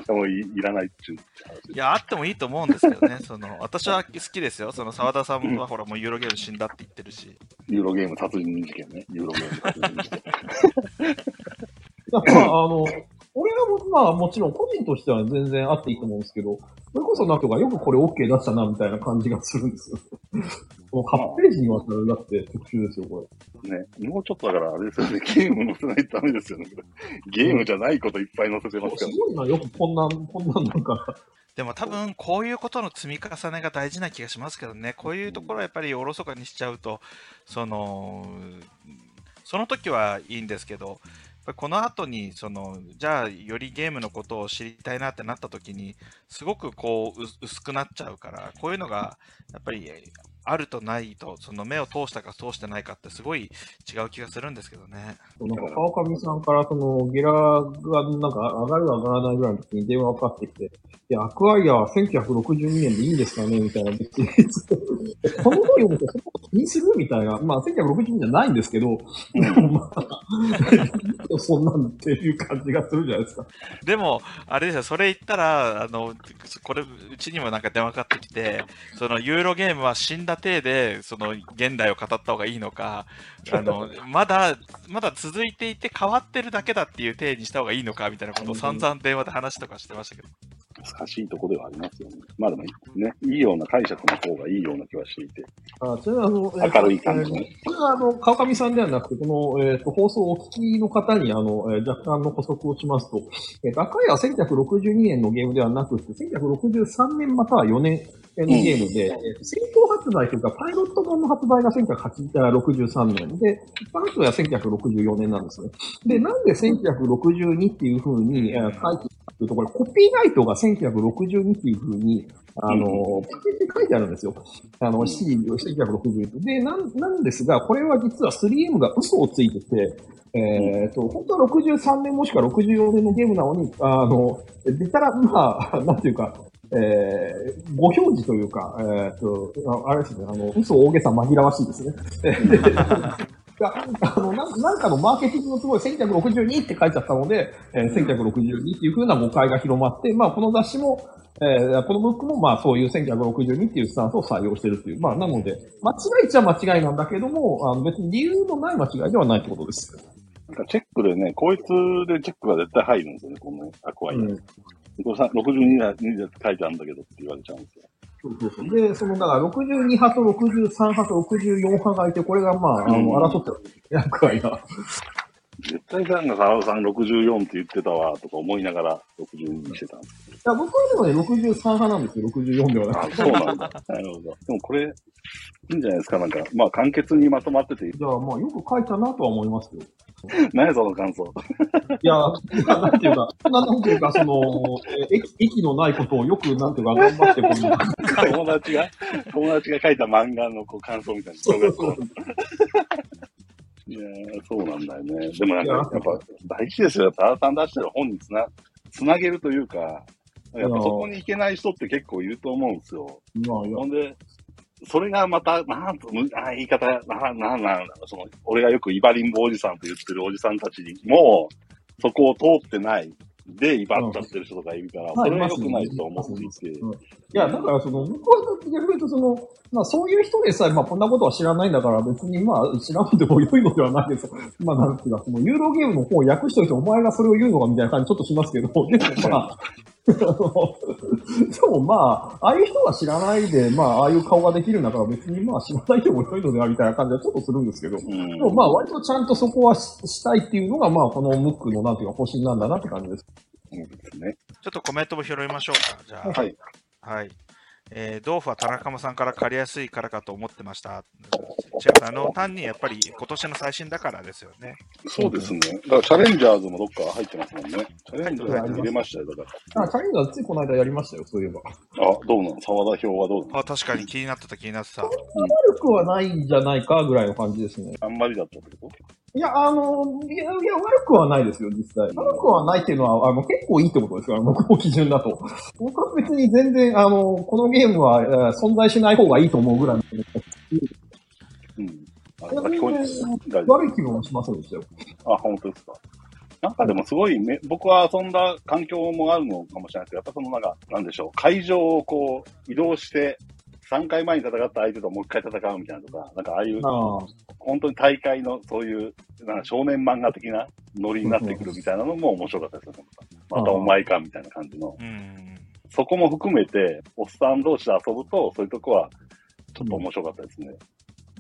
もういいらないっていう話いや、あってもいいと思うんですけどね。その、私は好きですよ。その、澤田さんはほら、もうユーロゲーム死んだって言ってるし。ユーロゲーム殺人事件ね。ユーロゲーム殺人事件。も、まあ、もちろん個人としては全然あっていいと思うんですけど、それこそなんとかよくこれ OK 出したな、みたいな感じがするんですよ。この8ページにわたる、だって特集ですよ、これ。ね、もうちょっとだからあれですよね、ゲーム載せないとダメですよね。ゲームじゃないこといっぱい載せてますから。すごいな、よくこんな、こんなんなんか、でも多分、こういうことの積み重ねが大事な気がしますけどね。こういうところはやっぱりおろそかにしちゃうと、その、その時はいいんですけど、この後に、その、じゃあ、よりゲームのことを知りたいなってなった時に、すごくこう、薄くなっちゃうから、こういうのが、やっぱり、あるとないと、その目を通したか通してないかってすごい違う気がするんですけどね。なんか川上さんからそのゲラがなんか上がる上がらないぐらいの時に電話がかかってきて、いや、アクアイアは1962年でいいんですかねみたいな。別にこの本読むと気にするみたいな。まあ1962年じゃないんですけど、まあ、そんなんっていう感じがするじゃないですか。でも、あれですよ、それ言ったら、あの、これ、うちにもなんか電話かかってきて、そのユーロゲームは死んだ体で、その現代を語った方がいいのか、あの、まだ、まだ続いていて変わってるだけだっていう体にした方がいいのか、みたいなことを散々電話で話とかしてましたけど。難しいとこではありますよね。まあでもね、いいような解釈の方がいいような気はしていて。あそれはあの、え明るい感じえーこれはあの、川上さんではなくて、この、えっ、と、放送をお聞きの方に、あの、えー若干の補足をしますと、えっ、と、赤いは1962年のゲームではなくて、1963年または4年のゲームで、えーと先行発売というか、パイロット版の発売が1963年で、一般発売は1964年なんですね。で、なんで1962っていう風に、えー書いてというと、これ、コピーライトが1962っていう風に、あの、パケって書いてあるんですよ。あの、7時、1961。で、なん、なんですが、これは実は 3M が嘘をついてて、えっ、と、本当は63年もしくは64年のゲームなのに、あの、出たら、まあ、なんていうか、えー、ご表示というか、えっ、と、ああれですね、あの、嘘大げさ紛らわしいですね。があのな、なんかのマーケティングのすごい1962って書いちゃったので、えー、1962っていう風な誤解が広まって、まあ、この雑誌も、えー、このブックも、まあ、そういう1962っていうスタンスを採用してるっていう。まあ、なので、間違いっちゃ間違いなんだけども、あの別に理由のない間違いではないってことです。なんかチェックでね、こいつでチェックが絶対入るんですよね、このアクアイア。うんこれさ62だ2で書いてあるんだけどって言われちゃうんですよ。そうそうそうで、その、だから62派と63派と64派がいて、これがまあ、あうんの、争ってる役割が。絶対なんか、沢田さん64って言ってたわ、とか思いながら62にしてたんですいや僕はでもね、63派なんですよ、64ではなくあて。、そうなんだ。なるほど。でもこれ、いいんじゃないですか、なんか。まあ、簡潔にまとまってて、じゃあ、まあ、よく書いたなとは思いますよ。何やその感想。いや、なんていうか、なんていうか、その、え駅、駅のないことをよく、なんていうか、頑張って、この、友達が、友達が書いた漫画のこう感想みたいな。そうそうそう。いやーそうなんだよね。でもなんか、いややっぱ大事ですよ。タワさん出してる本につな、つなげるというか、やっぱそこに行けない人って結構いると思うんですよ。ほんで、それがまた、なんと、あ言い方、な、なんなん、その、俺がよくイバリンボおじさんと言ってるおじさんたちにも、そこを通ってない。で、威張っちゃってる人とかいるから、うん。それは良くないと思っていて、うん。いや、だからその、僕は逆に言うとその、まあそういう人でさえ、まあこんなことは知らないんだから別にまあ知らんでも良いのではないです。まあなんていうか、そのユーロゲームの方を訳しといてお前がそれを言うのかみたいな感じちょっとしますけど、でもまあ、でもまあ、ああいう人が知らないで、まあああいう顔ができるんだから別にまあ知らないでも良いのではみたいな感じはちょっとするんですけど、うん。でもまあ割とちゃんとそこはししたいっていうのがまあこのムックのなんていうか方針なんだなって感じです。そうですね。ちょっとコメントも拾いましょうか。じゃあ、はい。はい。えー、豆腐は田中間さんから借りやすいからかと思ってました。違う、あの、単にやっぱり今年の最新だからですよね。そうですね。だからチャレンジャーズもどっか入ってますもんね。チャレンジャーズ入れましたよ、だかあ、チャレンジャーズついこの間やりましたよ、そういえば。ら。あ、どうなの？沢田表はどうなの？あ、確かに気になってた気になってた。悪くはないんじゃないかぐらいの感じですね。あんまりだったってこと？いや、あの、いや、いや悪くはないですよ、実際。悪くはないっていうのは、あの、結構いいってことですから、僕の基準だと。僕は別に全然、あの、このゲームは、えー存在しない方がいいと思うぐらいのうん。あ、聞こえ悪い気分はしませんでしたよ。あ、本当ですか。なんかでもすごいめ、僕は遊んだ環境もあるのかもしれないですけど、やっぱそのなんか、なんでしょう、会場をこう、移動して、3回前に戦った相手ともう一回戦うみたいなとか、なんかああいう、ああ。本当に大会のそういう、なんか少年漫画的なノリになってくるみたいなのも面白かったですよ、またお前かみたいな感じの。うん。そこも含めて、おっさん同士で遊ぶと、そういうとこは、ちょっと面白かったですね。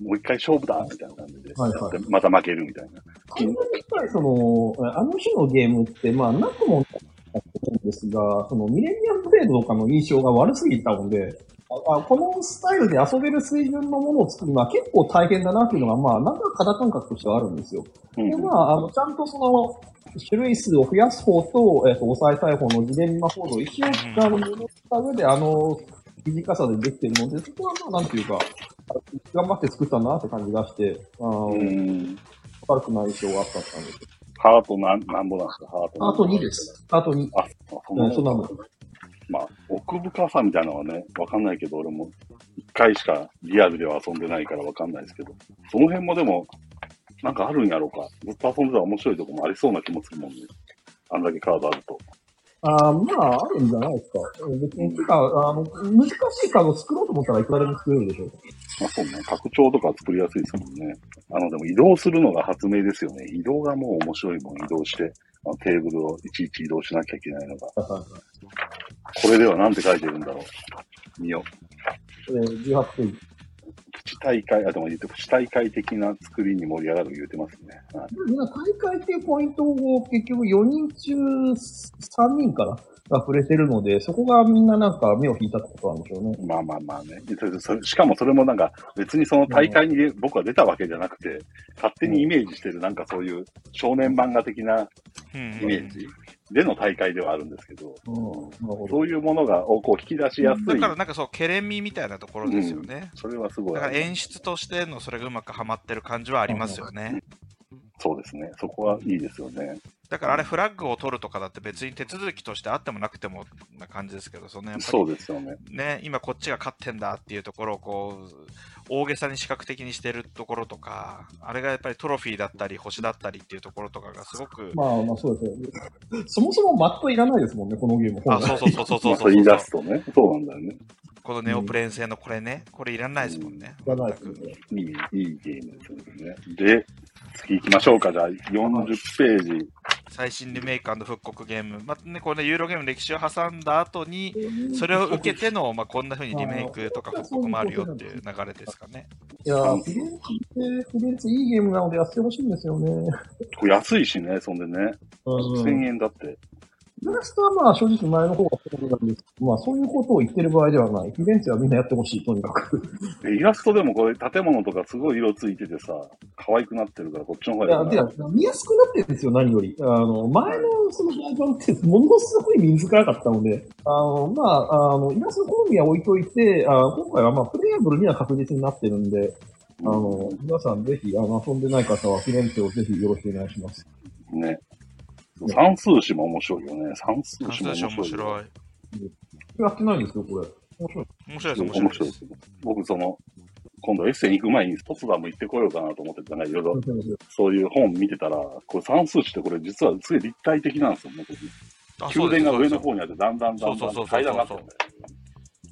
もう一回勝負だみたいな感じで。はいはいでまた負けるみたいな。完全にやっぱりその、あの日のゲームって、まあ、なくもないと思うんですが、そのミレニアムブレードとかの印象が悪すぎたので、ああこのスタイルで遊べる水準のものを作るのは結構大変だなっていうのが、まあ、なんか肌感覚としてはあるんですよ。うんで、まあ、あの、ちゃんとその、種類数を増やす方と、えっ、と、抑えたい方の次元マコードを一応、あの、戻った上で、あの、短さでできてるので、そこはまあ、なんていうか、頑張って作ったなって感じがして、あの、うん。悪くない印象があったって感じです。ハートなん、なんぼなんですか？ハートあと2で。す。あと2。あ、そんう、なんそんなもん。まあ、奥深さみたいなのはね、わかんないけど、俺も一回しかリアルでは遊んでないからわかんないですけど、その辺もでも、なんかあるんやろうか。ずっと遊んでたら面白いとこもありそうな気もするもんね。あんだけカードあると。ああ、まあ、あるんじゃないですか。別に、てか、あの、難しいカード作ろうと思ったらいくらでも作れるでしょう。まあそうね、拡張とか作りやすいですもんね。あの、でも移動するのが発明ですよね。移動がもう面白いもん、移動して。あのテーブルをいちいち移動しなきゃいけないのが。これではなんて書いてるんだろう。見よう。えー、18ページ。プチ大会、あ、でも言って、プチ大会的な作りに盛り上がる言うてますね。大会っていうポイントを結局4人中3人かなが触れてるので、そこがみんななんか目を引いたってことなんでしょうね。まあまあまあね。それそれしかもそれもなんか別にその大会に僕は出たわけじゃなくて、勝手にイメージしてるなんかそういう少年漫画的なうんイメージでの大会ではあるんですけど、うん。そういうものがをこう引き出しやすい。だからなんかそう、ケレン味みたいなところですよね。それはすごいだから。演出としてのそれがうまくはまってる感じはありますよね。そうですね。そこはいいですよね。だからあれフラッグを取るとかだって別に手続きとしてあってもなくてもな感じですけど、そのやっぱそうりですよね。ね、今こっちが勝ってんだっていうところをこう、大げさに視覚的にしてるところとか、あれがやっぱりトロフィーだったり星だったりっていうところとかがすごく、まあまあそうですよね。そもそもマットいらないですもんね、このゲーム。あ、そうそうそうそうそう まあ、そそうれ言い出すとね。そうなんだよね。このネオプレーン製のこれね、これいらないですもんね。いらないですよね。いい、いいゲームですよね。で、次行きましょうか。じゃあ、40ページ。最新リメイク復刻ゲーム。まあね、これね、ユーロゲームの歴史を挟んだ後に、それを受けての、まあ、こんな風にリメイクとか復刻もあるよっていう流れですかね。いやー、フィレンツって、フィレンツいいゲームなのでやってほしいんですよね。これ安いしね、そんでね。うん。1000円だって。イラストはまあ正直前の方が好みなんですけど、まあそういうことを言ってる場合ではない。フィレンツェはみんなやってほしい、とにかく。でイラストでもこれ建物とかすごい色ついててさ、可愛くなってるからこっちの方いや、がいいかてか、見やすくなってるんですよ、何より。あの、前のそのバージョンってものすごい見づらかったので、あの、まあ、あの、イラストの好みは置いといて、あ今回はまあ、プレイヤブルには確実になってるんで、あな。の、皆さんぜひ、あの、遊んでない方はフィレンツェをぜひよろしくお願いします。ね。算数詞も面白いよね。算数詞も面白い面白い。やってないんですよ、これ。面白い。面白いです、面面白いで。すす。僕、その、今度エッセン行く前にポツダム行ってこようかなと思ってたね、いろいろそういう本見てたら、これ算数してこれ実はすごい立体的なんですよ、ね、宮殿が上の方にあって、だんだんだんだそうそうそうそうん階段があってるんだよ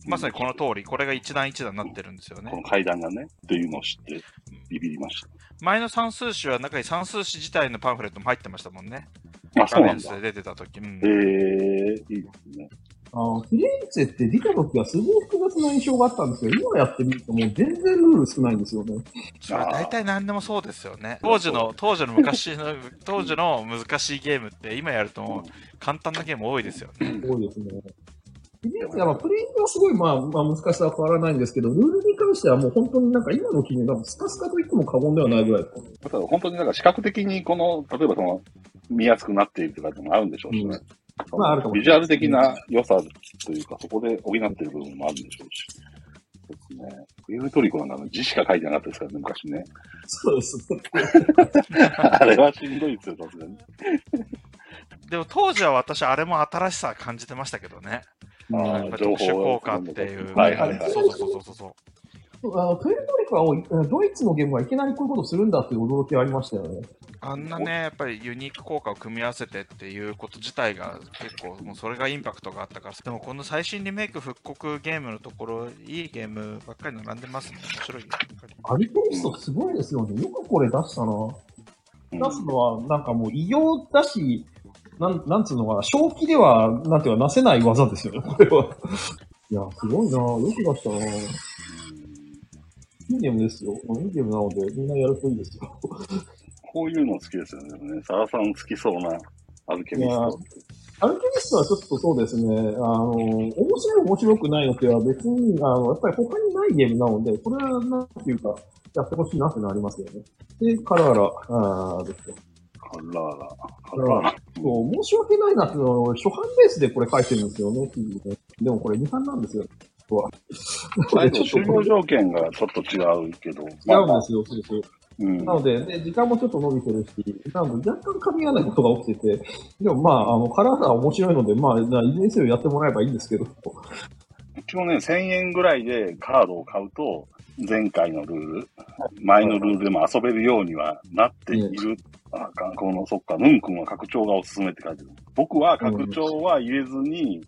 まさにこの通り、これが一段一段になってるんですよこのね。階段がね、っていうのを知って、ビビりまし前の算数史は中に算数史自体のパンフレットも入ってましたもんね。た。あ、そうなんで出てた時。うんえー、いいですね。あの、フィレンツェって出た時はすごい複雑な印象があったんですけど、今やってみるともう全然ルール少ないんですよね。それ大体何でもそうですよね。当時の、当時の昔の、当時の難しいゲームって今やるともう簡単なゲーム多いですよね。多いですね。フィレンツェはまあプレイングはすごいまあ、まあ難しさは変わらないんですけど、ルールに関してはもう本当になんか今の記事がスカスカと言っても過言ではないぐらいです。だから本当になんか視覚的にこの、例えばその、見やすくなっているとかってのもあるんでしょうしね。そのまああるかもビジュアル的な良さというか、そこで補っている部分もあるんでしょうし。そうですね。プエルトリコなんかの字しか書いてなかったですからね、昔ね。そうですね。あれはしんどいですよ、さすがに。でも当時は私、あれも新しさ感じてましたけどね。あやーっぱり特殊効果っていう。はいはいはい。そうそうそうそうそう。あの、プエルトリコはえードイツのゲームがいきなりこういうことするんだっていう驚きはありましたよね。あんなね、やっぱりユニーク効果を組み合わせてっていうこと自体が結構、もうそれがインパクトがあったから、でもこの最新リメイク復刻ゲームのところ、いいゲームばっかり並んでますね。面白い。アリテリストすごいですよね。よくこれ出したな。うん出すのは、なんかもう異様だし、なん、なんつうのかな、正気では、なんていうか、なせない技ですよね、これは。いや、すごいなよく出したないいゲームですよ。いいゲームなので、みんなやるといいですよ。こういうの好きですよね。サラさん好きそうなアルケミスト。アルケミストはちょっとそうですね、あの、面白い面白くないのでは別に、あの、やっぱり他にないゲームなので、これはなんていうか、やってほしいなってのはありますよね。で、カラーラ、あーですよ。カラーラ。カラーラ。そう、申し訳ないなっていうのは、初版ベースでこれ書いてるんですよね、で。でもこれ2版なんですよ。は。最後終了条件がちょっと違うけど。違うんですよ、そうそう。うん。なので、で、時間もちょっと伸びてるし、なので若干噛み合わないことが起きてて、でもまあ、あの、カラーが面白いので、まあいずれにせよやってもらえばいいんですけど、一応ね、1000円ぐらいでカードを買うと、前回のルール、前のルールでも遊べるようにはなっている。あかこの、そっか、ヌン君は拡張がおすすめって書いてる。僕は拡張は入れずに、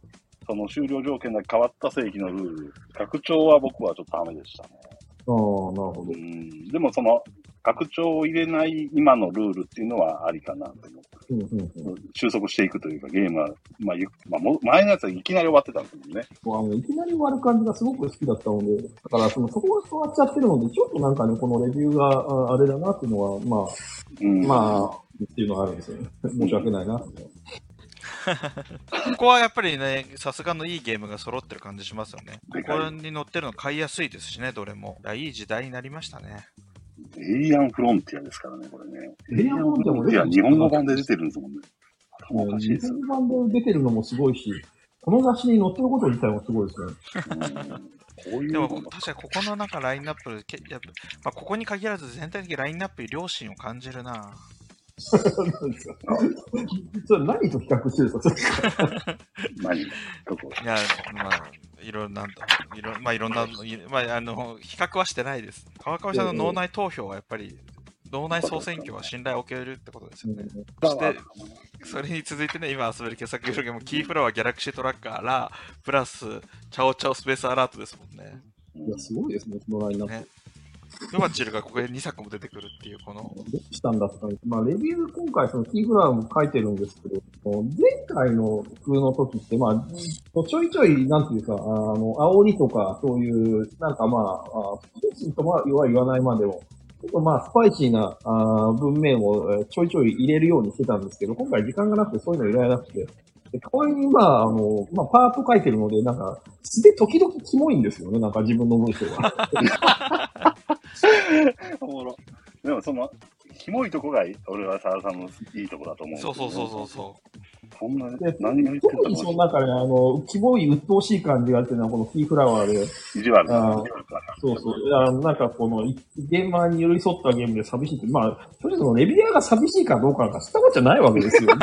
その終了条件が変わった正規のルール。拡張は僕はちょっとダメでしたね。ああ、なるほどう。ん。でもその、拡張を入れない今のルールっていうのはありかなと思って。うんうんうん。収束していくというか、ゲームは、まあ、ゆまあ、も前のやつはいきなり終わってたんですもんね。もうあの、いきなり終わる感じがすごく好きだったので、だからその、そこが変わっちゃってるので、ちょっとなんかね、このレビューがああれだなっていうのは、まうん。あ、まあ、っていうのはあるんですよね。申し訳ないな。ここはやっぱりね、さすがのいいゲームが揃ってる感じしますよね。ここに載ってるの買いやすいですしね、どれも。いやいい時代になりましたね。エイリアンフロンティアですからね、これね。エイリアンフロンティアもエイリアン日本語版で出てるんですもんね。頭おかしい日ですよ。本版で出てるのもすごいし、この雑誌に載ってること自体もすごいですね。うんこういうでも確かにここのなんかラインナップ、けやっぱまあ、ここに限らず全体的にラインナップに良心を感じるな。なんですかそれ何と比較してるんですか？何どこいや、まあ、いろんな、いろまあ、いろんな、いまあ、あの、比較はしてないです。川上さんの脳内投票はやっぱり、脳内総選挙は信頼を受けるってことですよね。そして、それに続いてね、今遊べる検索表現も、キーフラワー、ギャラクシートラッカー、ラー、プラス、チャオチャオスペースアラートですもんね。いや、すごいですね、このラインナップ。ねウバチルがここで2作も出てくるっていう、この、どうしたんだって。まあ、レビュー、今回、そのキーフラワーも書いてるんですけど、前回の風の時って、まあ、ちょいちょい、なんていうか、あの、煽りとか、そういう、なんかまあ、スパイシーとは言わないまでも、ちょっとまあ、スパイシーなあ文面をちょいちょい入れるようにしてたんですけど、今回時間がなくてそういうの入れられなくて、で代わりにまあ、あの、まあ、パート書いてるので、なんか、素で時々キモいんですよね、なんか自分の文章が。おもろ。でもその、キモいとこが俺は沢田さんのいいとこだと思う、そうそうそうそうそう。そんなで、何を言って特にその中で、あの、キモい鬱陶しい感じがあっていうのは、このキーフラワーで、意地悪そうそう、あのなんかこの、い現場に寄り添ったゲームで寂しいって、まあ、とりあえずそのレビュアーが寂しいかどうかなんか知ったことじゃないわけですよ。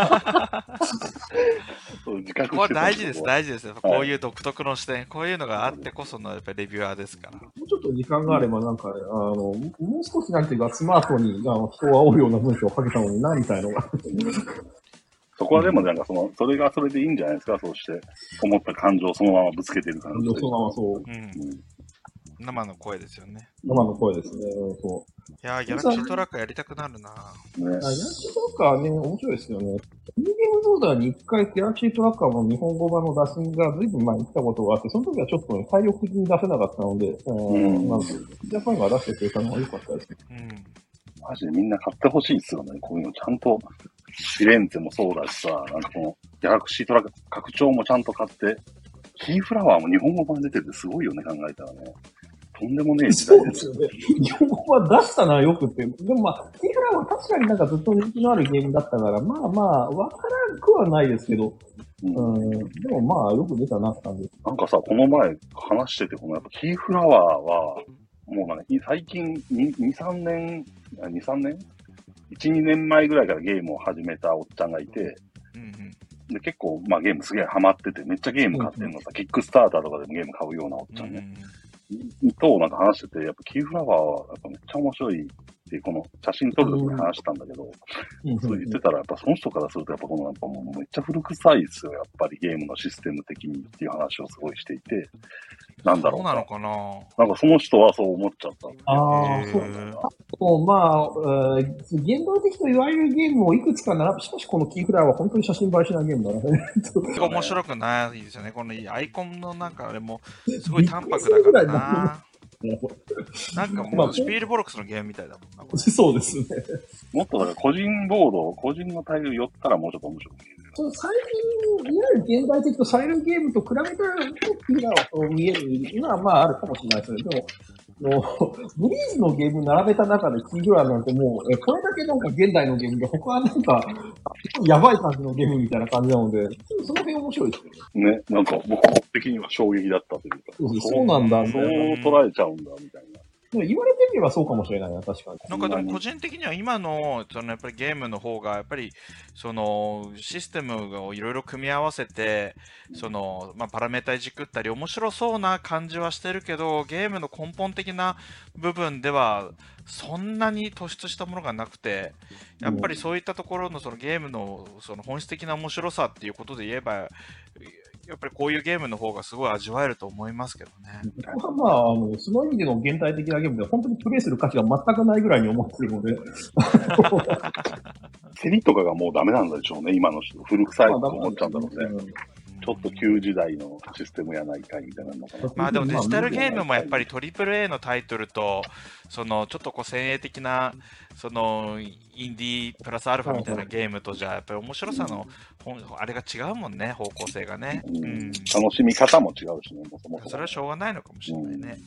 ここは大事です、大事です。やっぱこういう独特の視点、こういうのがあってこそのやっぱりレビュアーですから。もうちょっと時間があれば、なんかね、あの、もう少しなんていうか、スマートに、あの、人を煽るような文章を書けたのにな、みたいのが。そこはでもなんかその、それがそれでいいんじゃないですか、そうして。思った感情をそのままぶつけてる感じで。そのままそう、うん。うん生の声ですよね。生の声ですね。うんそいやー、ギャラクシートラックやりたくなるなねう。あ、ヤンキートラッカーね、面白いですよね。ミニゲームゾーダーに一回、ギャラクシートラッカーの日本語版の打診が随分前に来たことがあって、その時はちょっとね、体力的に出せなかったので、うん、うんなんか、ジャパンが出してくれたのが良かったですね。うん。マジでみんな買ってほしいっすよね。こういうのちゃんと、フィレンツェもそうだしさ、なんかこの、ギャラクシートラック、拡張もちゃんと買って、キーフラワーも日本語版出ててすごいよね、考えたらね。とんでもねえ時代でそうですすよね。日本語は出したのはよくって。でもまあ、ティフラは確かになんかずっと人気のあるゲームだったから、まあまあ、わからんくはないですけど、うんうん、でもまあ、よく出たなって感じです。なんかさ、この前話してて、このやっぱキーフラワーは、もうなんかい最近2、2 3年、あ2、3年 ?1、2年前ぐらいからゲームを始めたおっちゃんがいて、うんうん。で結構、まあゲームすげえハマってて、めっちゃゲーム買ってんのさ、キックスターターとかでもゲーム買うようなおっちゃんね。と、なんか話してて、やっぱキーフラワーはやっぱめっちゃ面白いって、この写真撮るときに話したんだけど、うんそう言ってたら、やっぱその人からすると、やっぱこの、やっぱもうめっちゃ古臭いですよ、やっぱりゲームのシステム的にっていう話をすごいしていて、なんだろそううなのかな？なんかその人はそう思っちゃった。ああ、そう。もうまあ、えー現代的と言われるゲームをいくつか並ぶ。しかしこのキーフラーは本当に写真映えしないゲームだね。面白くないですよね。このアイコンのなんかあれもすごい淡白だからな。なんかもうスピールボロクスのゲームみたいだもんな。そうですね。もっとだから個人ボード、個人のタイル寄ったらもうちょっと面白く見えるよ。その最近、いわゆる現代的とされるゲームと比べたら、キーラーはそう見えるのはまああるかもしれないですね。でも、もう、ブリーズのゲーム並べた中でキーフラーなんてもう、えこれだけなんか現代のゲームで、他はなんか、やばい感じのゲームみたいな感じなので、その辺面白いですよね。ね、なんか僕的には衝撃だったというか、そうなんだ、みそう。捉えちゃうんだ、みたいな。でも言われてみればそうかもしれないな、確かに。なんかでも個人的には今のそのやっぱりゲームの方がやっぱりそのシステムをいろいろ組み合わせてそのまあパラメータいじくったり面白そうな感じはしてるけどゲームの根本的な部分ではそんなに突出したものがなくてやっぱりそういったところのそのゲームのその本質的な面白さっていうことで言えばやっぱりこういうゲームの方がすごい味わえると思いますけどね。僕はまあ、あの、その意味での現代的なゲームで本当にプレイする価値が全くないぐらいに思ってるので、競りとかがもうダメなんでしょうね、今の人。古臭いと思っちゃうんだろうね。うんちょっと旧時代のシステムやないかいみたいなのかな。まあでもデジタルゲームもやっぱり AAA のタイトルと、そのちょっとこう先鋭的な、そのインディープラスアルファみたいなゲームとじゃ、やっぱり面白さの、あれが違うもんね、方向性がね。ううんん。楽しみ方も違うしね、それはしょうがないのかもしれないね。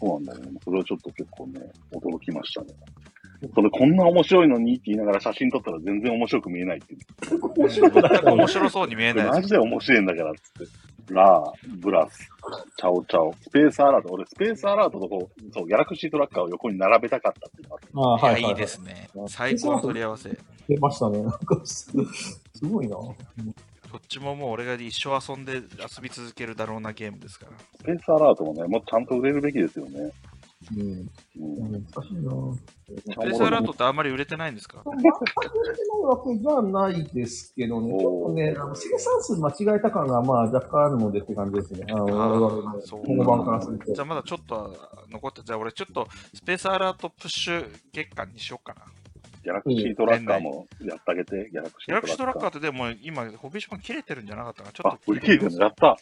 そうなんだよね。それはちょっと結構ね、驚きましたね。それこんな面白いのにって言いながら写真撮ったら全然面白く見えないっていう。面白くない全く面白そうに見えないです。マジで面白いんだからっつって。ラー、ブラス、チャオチャオ、スペースアラート。俺、スペースアラートとこう、そう、ギャラクシートラッカーを横に並べたかったっていうのがあって。ああ、はいはい。いいですね。最高の取り合わせ。出ましたね。なんかす、すごいな。どっちももう俺が一生遊んで遊び続けるだろうなゲームですから。スペースアラートもね、もうちゃんと売れるべきですよね。うん。うん。難しいな。スペースアラートってあんまり売れてないんですか？全く売れてないわけじゃないですけどね、ちょっとね、あの生産数間違えた感がまあ若干あるのでって感じですね。あの、あー我々のそう本番からするとじゃ。あまだちょっと残って、じゃあ俺ちょっとスペースアラートプッシュ月間にしようかな。ギャラクシートラッカーもやってあげて、ギャラクシギャラクシートラッカーーってでも今、ホビーション切れてるんじゃなかったかな？ちょっあと、売り切れてるのやった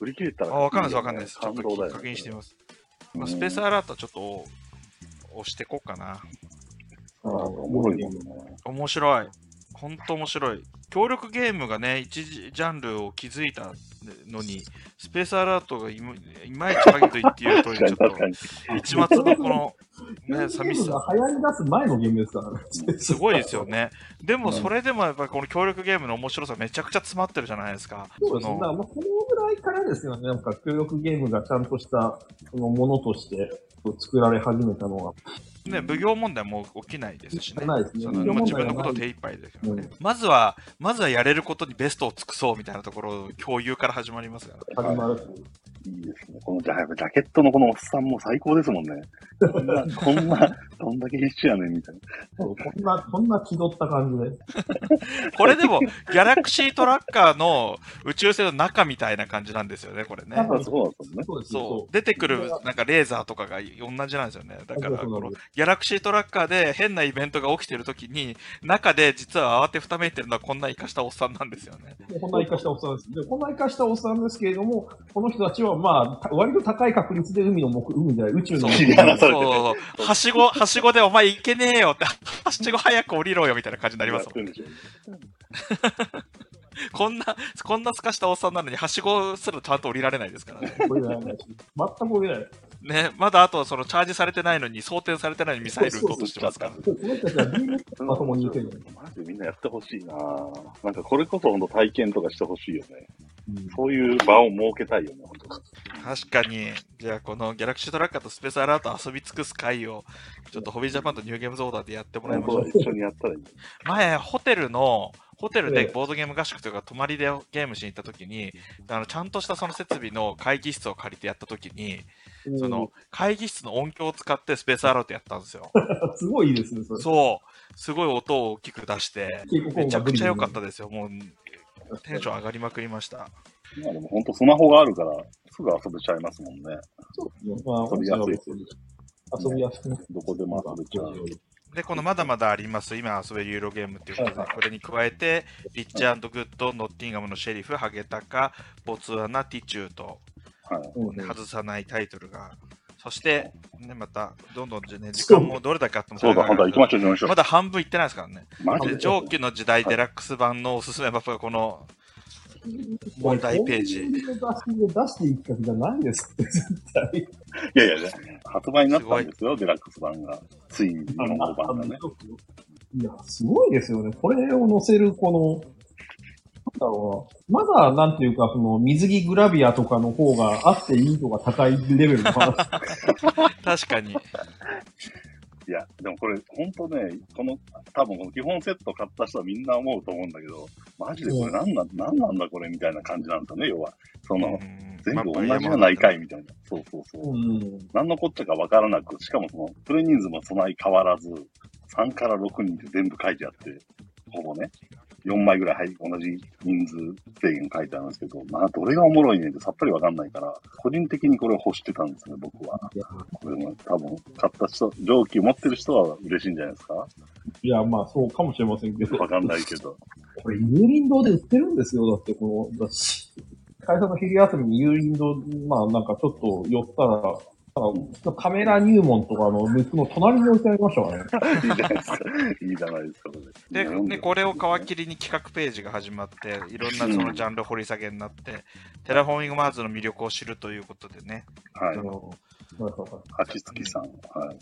売り切れたら。あ、わかんないです、わかんないです。ちょっと確認してみます。まあ、うんスペースアラートはちょっと押していこうかな。あーおもろいもんね。面白い。ほんと面白い。協力ゲームがね、一ジャンルを築いたのに、スペースアラートがいまいち限と言っていうと、ちょっ。と一末のこの、ね、寂しさ。が流行り出す前のゲームですからね。すごいですよね。でもうんそれでもやっぱりこの協力ゲームの面白さめちゃくちゃ詰まってるじゃないですか。そうですね。だからもうこのぐらいからですよね。なんか協力ゲームがちゃんとしたそのものとして作られ始めたのは。ね、奉行問題も起きないですしね。その自分のことはない手一杯ですよね、うん。まずは、まずはやれることにベストを尽くそうみたいなところ、共有から始まりますから、始まる。いいですね。このジャケットのこのおっさんも最高ですもんね。こんな、こんな、どんだけ必死やねんみたいな。こんな、こんな気取った感じで。これでも、ギャラクシートラッカーの宇宙船の中みたいな感じなんですよね、これねそうですよね。そうですそう、出てくるなんかレーザーとかが同じなんですよね。だから、このギャラクシートラッカーで変なイベントが起きてるときに、中で実は慌てふためいてるのはこんな生かしたおっさんなんですよね。こんな生かしたおっさんです。で、こんな生かしたおっさんですけれども、この人たちは、まあ、た割と高い確率で海の目、海じゃない、宇宙のそう目切り離されてそうそうはしご、はしごでお前行けねえよって、はしご早く降りろよみたいな感じになりますもん。こんな、こんな透かしたおっさんなのに、はしごすらちゃんと降りられないですからね。これじゃない。全く降りない。ね、まだあと、そのチャージされてないのに、装填されてないのにミサイル撃とうとしてますから。この人たちまともにてるのに。マジでみんなやってほしいなぁなんかこれこそ本当体験とかしてほしいよね。うんそういう場を設けたいよね、本当確かに、じゃあこのギャラクシートラッカーとスペースアラート遊び尽くす回を、ちょっとホビージャパンとニューゲームズオーダーでやってもらいましょう一緒にやったらいい。前、ホテルの、ホテルええでボードゲーム合宿というか、泊まりでゲームしに行った時に、あのちゃんとしたその設備の会議室を借りてやった時に、その会議室の音響を使ってスペースアラートやったんですよ。う んすごいいいですね、それ。そう。すごい音を大きく出して、めちゃくちゃ良かっブたですよ。もう、テンション上がりまくりました。まあでも本当スマホがあるから、すぐ遊べちゃいますもんね。リリまあ、遊びやすい遊びやすくね。どこでも遊べちゃう。で、このまだまだあります、今遊べるユーロゲームっていうことで、はいはいこれに加えて、リッチグッド、ノッティンガムのシェリフ、ハゲタカ、ボツワナ、ティチューと、外さないタイトルが。そして、ね、また、どんどん、ね、時間もどれだけあってもそうだ、本当は行きましょう、行きましょまだ半分いってないですからね。う。マジで？で蒸気の時代デラックス版のおすすめマップがこの、問題ページ出していくじゃないですって、絶対。いやいや、発売になったんですよ、デラックス版が。ついに日本語版がね。いや、すごいですよね。これを載せる、この、だろうな。まだ、なんていうか、その、水着グラビアとかの方があっていい度が高いレベルの話。確かに。いや、でもこれ、ほんとね、この、多分この基本セット買った人はみんな思うと思うんだけど、マジでこれなんなん、なんなんだこれみたいな感じなんですよね、要は。その、全部同じじゃないかいみたいな。そうそうそう。うん。何のこっちゃかわからなく、しかもその、プレイ人数もそない変わらず、3から6人で全部書いてあって、ほぼね、4枚ぐらい入り、同じ人数制限書いてあるんですけど、まあ、どれがおもろいねんってさっぱりわかんないから、個人的にこれを欲してたんですね、僕は。これも多分、買った人、上記持ってる人は嬉しいんじゃないですか？いや、まあ、そうかもしれませんけど。わかんないけど。これ、有隣堂で売ってるんですよ。だって、この、だし会社の昼休みに有隣堂、まあ、なんかちょっと寄ったら、カメラ入門とかの息子の隣に置いてありましたからね。いいじゃないですか。いいじゃないで？すか、これ。で、ね、これを皮切りに企画ページが始まって、いろんなそのジャンル掘り下げになって、テラフォーミングマーズの魅力を知るということでね。はい八月さん。はい。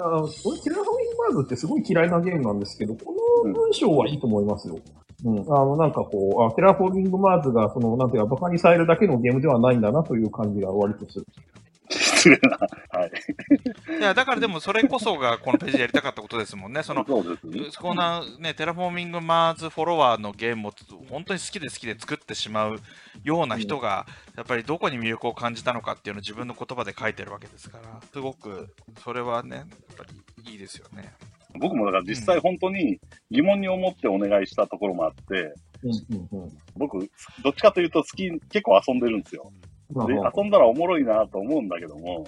あの、俺、テラフォーミングマーズってすごい嫌いなゲームなんですけど、この文章はいいと思いますよ。うん。あの、なんかこう、あテラフォーミングマーズが、その、なんていうか、馬鹿にされるだけのゲームではないんだなという感じが割とする。失礼な。はい。いや、だからでもそれこそがこのページでやりたかったことですもんね。その、そうですね。こんなね、テラフォーミングマーズフォロワーのゲームを本当に好きで好きで作ってしまうような人が、やっぱりどこに魅力を感じたのかっていうのを自分の言葉で書いてるわけですから、すごくそれはね、やっぱりいいですよね。僕もだから実際本当に疑問に思ってお願いしたところもあって、うん、うん、うん。僕、どっちかというと好き、結構遊んでるんですよ。で、まあ遊んだらおもろいなと思うんだけども、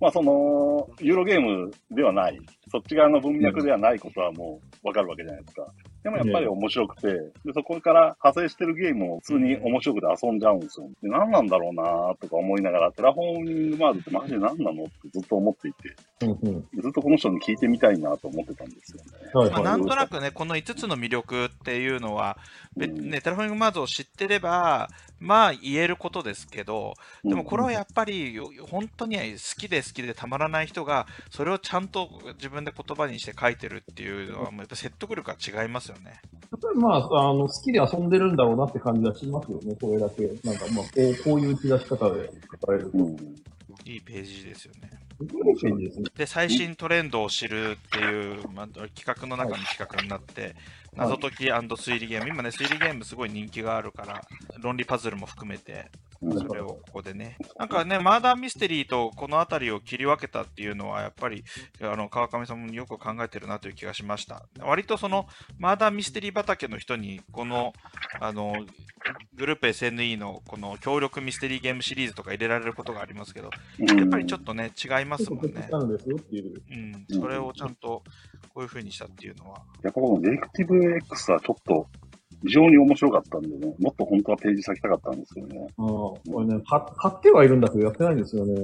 まあその、ユーロゲームではない、そっち側の文脈ではないことはもうわかるわけじゃないですか。でもやっぱり面白くて、で、そこから派生してるゲームを普通に面白くて遊んじゃうんですよ。で、何なんだろうなとか思いながら、テラフォーミングマーズってマジで何なのってずっと思っていて、うん、うん。ずっとこの人に聞いてみたいなと思ってたんですよね。はい、まあ、は。ないんとなくね、この5つの魅力っていうのは、べうんね、テラフォーミングマーズを知ってれば、まあ言えることですけど、でもこれはやっぱりよ本当に好きで好きでたまらない人が、それをちゃんと自分で言葉にして書いてるっていうのは、もうやっぱ説得力が違いますよね。やっぱりまあ、あの、好きで遊んでるんだろうなって感じはしますよね、これだけ。なんか、まあ、こう、こういう打ち出し方で書かれると。うん。いいページですよね。で、最新トレンドを知るっていう、まあ、企画の中の企画になって、謎解き推理ゲーム、今ね、推理ゲームすごい人気があるから、論理パズルも含めて、うんそれをここでね。なんかね、マーダーミステリーとこの辺りを切り分けたっていうのは、やっぱり、あの、川上さんもよく考えてるなという気がしました。割とその、マーダーミステリー畑の人に、この、あの、グループ SNE のこの協力ミステリーゲームシリーズとか入れられることがありますけど、やっぱりちょっとね、違いますもんねう。うん、それをちゃんとこういう風にしたっていうのは、やっぱこのディレクティブ X はちょっと非常に面白かったんでね、もっと本当はページ先たかったんですけどね、ああ、これね、か買ってはいるんだけどやってないんですよね。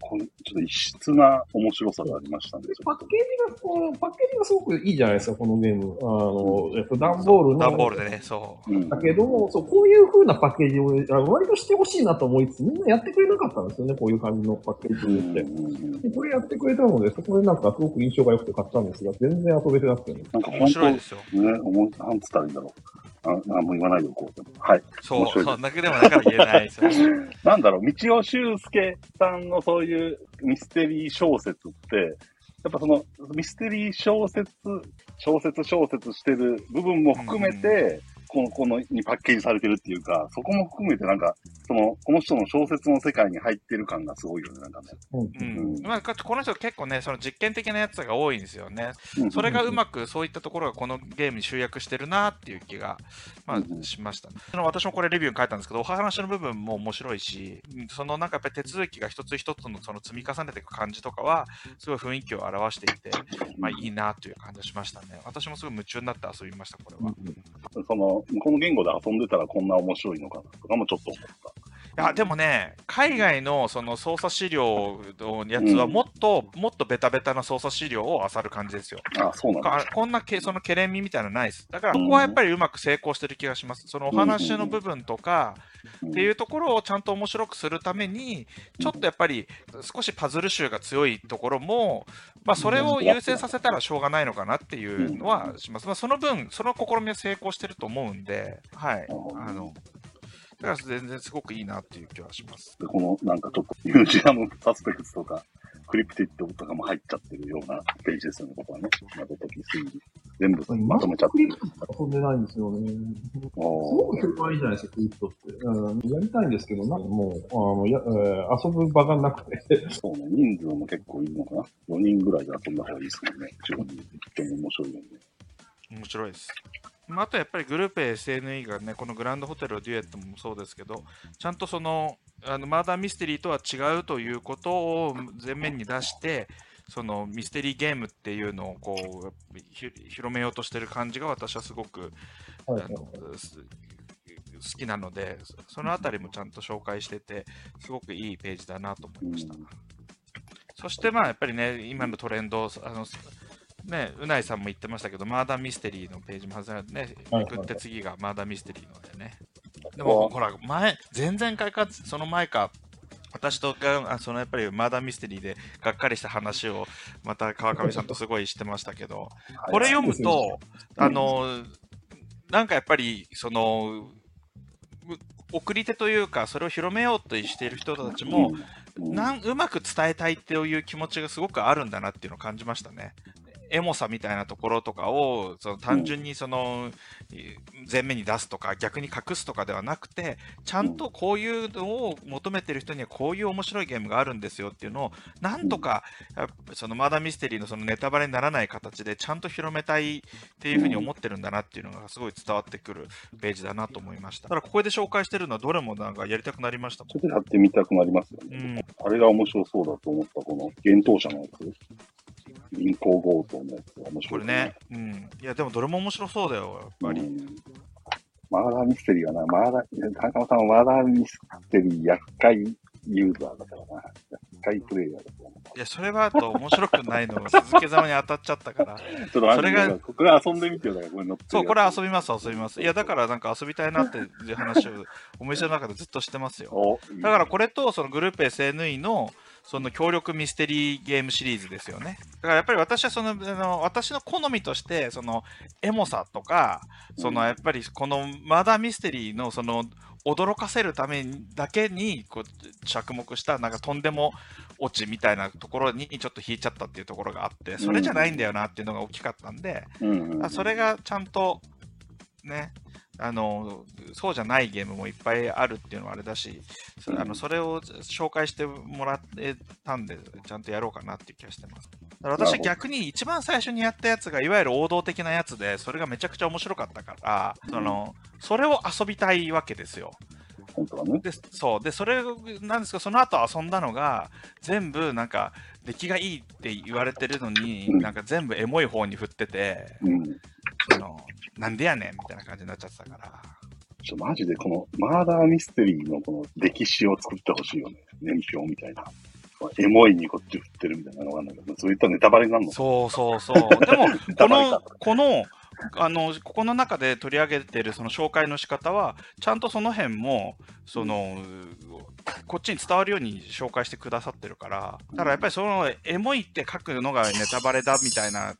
これちょっと異質な面白さがありましたんで、パッケージが、このパッケージがすごくいいじゃないですか、このゲーム。あの、えっと、段ボールの。段ボールでね、そう。うんだけども、そう、こういう風なパッケージを、あ割としてほしいなと思いつつ、みんなやってくれなかったんですよね、こういう感じのパッケージうんにって。うんでこれやってくれたので、そこでなんかすごく印象が良くて買ったんですが、全然遊べてなくてね。面なんか本当白いですよ。ね、思い、なんつったらいいんだろう。あ、なんも言わないでおこう。はい。そう、そう、だけでもだから言えないですよ。なんだろう、道尾修介さんのそういうミステリー小説って、やっぱそのミステリー小説、小説小説してる部分も含めて、この、このにパッケージされてるっていうか、そこも含めてなんか、その、この人の小説の世界に入ってる感がすごいよね、なんかね。うん。まあ、この人結構ね、その実験的なやつが多いんですよね。うんそれがうまくそういったところがこのゲームに集約してるなっていう気が、まうんあ、しました。その私もこれレビューに書いたんですけど、お話の部分も面白いし、うんそのなんかやっぱり手続きが一つ一つのその積み重ねていく感じとかは、すごい雰囲気を表していて、まあいいなという感じがしましたね。私もすごい夢中になって遊びました、これは。その、向こうの言語で遊んでたらこんな面白いのかなとかもちょっと思った。いや、でもね、海外のその操作資料のやつはもっと、もっとベタベタな操作資料を漁る感じですよ。あ、そうなんだ。かこんなけそのケレン味みたいなのないです。だからここはやっぱりうまく成功してる気がします。そのお話の部分とかっていうところをちゃんと面白くするために、ちょっとやっぱり少しパズル集が強いところも、まあそれを優先させたらしょうがないのかなっていうのはします。まあその分、その試みは成功してると思うんで、はい。あの、だから全然すごくいいなっていう気はします。でこのなんかちょっとミュージアムサスペクツとか、クリプティッドとかも入っちゃってるようなページですよね、ここはね。謎解き推理。全部まとめちゃってる。遊んでないんですよね。すごく評判いいじゃないですか、クリプトって。うん、やりたいんですけど、なんかもう、あのやえー遊ぶ場がなくて。そうね、人数も結構いるのかな ?4 人ぐらいで遊んだ方がいいですもんね。4、5人で。とても面白いよね。面白いです。まあ、あとやっぱりグループ SNE がね、このグランドホテルデュエットもそうですけど、ちゃんとその、あのマーダーミステリーとは違うということを前面に出して、そのミステリーゲームっていうのをこうひ広めようとしてる感じが私はすごく、はいあのす好きなので、そそのあたりもちゃんと紹介してて、すごくいいページだなと思いました。うんそしてまあやっぱりね、今のトレンド、あのね、うないさんも言ってましたけど、マーダーミステリーのページも外れね、はいめくって次がマーダーミステリーのでね。でもほら、前、前々回か、その前か、私とそのやっぱりマーダーミステリーでがっかりした話をまた川上さんとすごいしてましたけど、これ読むと、あの、なんかやっぱり、その、う送り手というか、それを広めようとしている人たちも、なんうまく伝えたいっていう気持ちがすごくあるんだなっていうのを感じましたね。エモさみたいなところとかをその単純にその、えー前面に出すとか逆に隠すとかではなくてちゃんとこういうのを求めてる人にはこういう面白いゲームがあるんですよっていうのをなんとかそのマーダーミステリーのそのネタバレにならない形でちゃんと広めたいっていうふうに思ってるんだなっていうのがすごい伝わってくるページだなと思いました。ただここで紹介してるのはどれもなんかやりたくなりました？もちょっとやってみたくなりますよね。ん。うんあれが面白そうだと思った、この、幻冬者のやつ。銀行強盗のやつが面白い、これね、うん。いや、でもどれも面白そうだよ、やっぱり。うんマーダーミステリーはな、マーダー、田中さんはマーダーミステリー厄介ユーザーだからな。厄介プレイヤーだからな。いや、それはあと面白くないの、鈴木様に当たっちゃったから。それがこれ遊んでみてよ、だからこれ乗ってそう、これ遊びます、遊びます。いや、だからなんか遊びたいなっていう話をお店の中でずっとしてますよ。だからこれとそのグループ SNE のその協力ミステリーゲームシリーズですよね。だからやっぱり私はその、あの私の好みとして、そのエモさとか、そのやっぱりこのマーダーミステリーのその驚かせるためにだけにこう着目したなんかとんでも落ちみたいなところにちょっと引いちゃったっていうところがあって、それじゃないんだよなっていうのが大きかったんで、うんあそれがちゃんとね、あのそうじゃないゲームもいっぱいあるっていうのはあれだし、それあのそれを紹介してもらえたんで、ちゃんとやろうかなっていう気がしてます。だから私は逆に一番最初にやったやつがいわゆる王道的なやつで、それがめちゃくちゃ面白かったから、そのそれを遊びたいわけですよ。本当はね。でそうでそれなんですけどその後遊んだのが全部なんか出来がいいって言われてるのに、うんなんか全部エモい方に振っててうん。そのなんでやねんみたいな感じになっちゃってたからちょ、マジでこのマーダーミステリーのこの歴史を作ってほしいよね。年表みたいな。エモいにこっち振ってるみたいなのがあるんだけど、そういったネタバレになるの？かそうそうそうでも このこのあのここの中で取り上げてるその紹介の仕方はちゃんとその辺もそのこっちに伝わるように紹介してくださってるからだからやっぱりそのエモいって書くのがネタバレだみたいな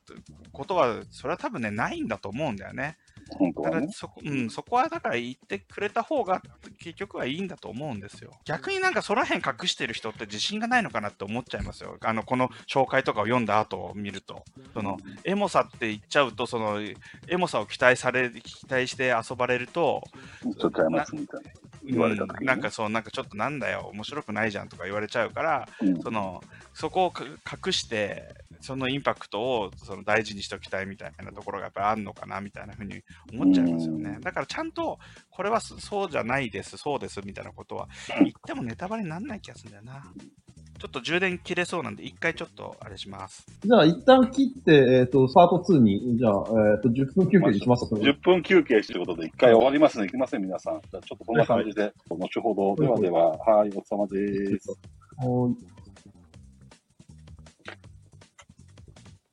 ことはそれは多分ねないんだと思うんだよね本当はね。そこ,、うん、そこはだから言ってくれた方が結局はいいんだと思うんですよ。逆になんかその辺隠してる人って自信がないのかなって思っちゃいますよ。あのこの紹介とかを読んだ後を見ると。そのエモさって言っちゃうとそのエモさを期待され期待して遊ばれると、ちょっとちゃいますみたいな。言われた時にね。うんなんかそうなんかちょっとなんだよ。面白くないじゃんとか言われちゃうからうん。そのそこをか隠してそのインパクトをその大事にしておきたいみたいなところがやっぱりあるのかなみたいなふうに思っちゃいますよねうんだからちゃんとこれはそそうじゃないですそうですみたいなことは言ってもネタバレにならない気がするんだよなちょっと充電切れそうなんで一回ちょっとあれしますじゃあ、一旦切って、えっ、と、パート2に、じゃあ、えっ、と、10分休憩にしますか、それ10分休憩ということで、一回終わりますね。いきません、皆さん。じゃあちょっとこんな感じで、後ほど。ではでは、はい、お疲れ様です。はい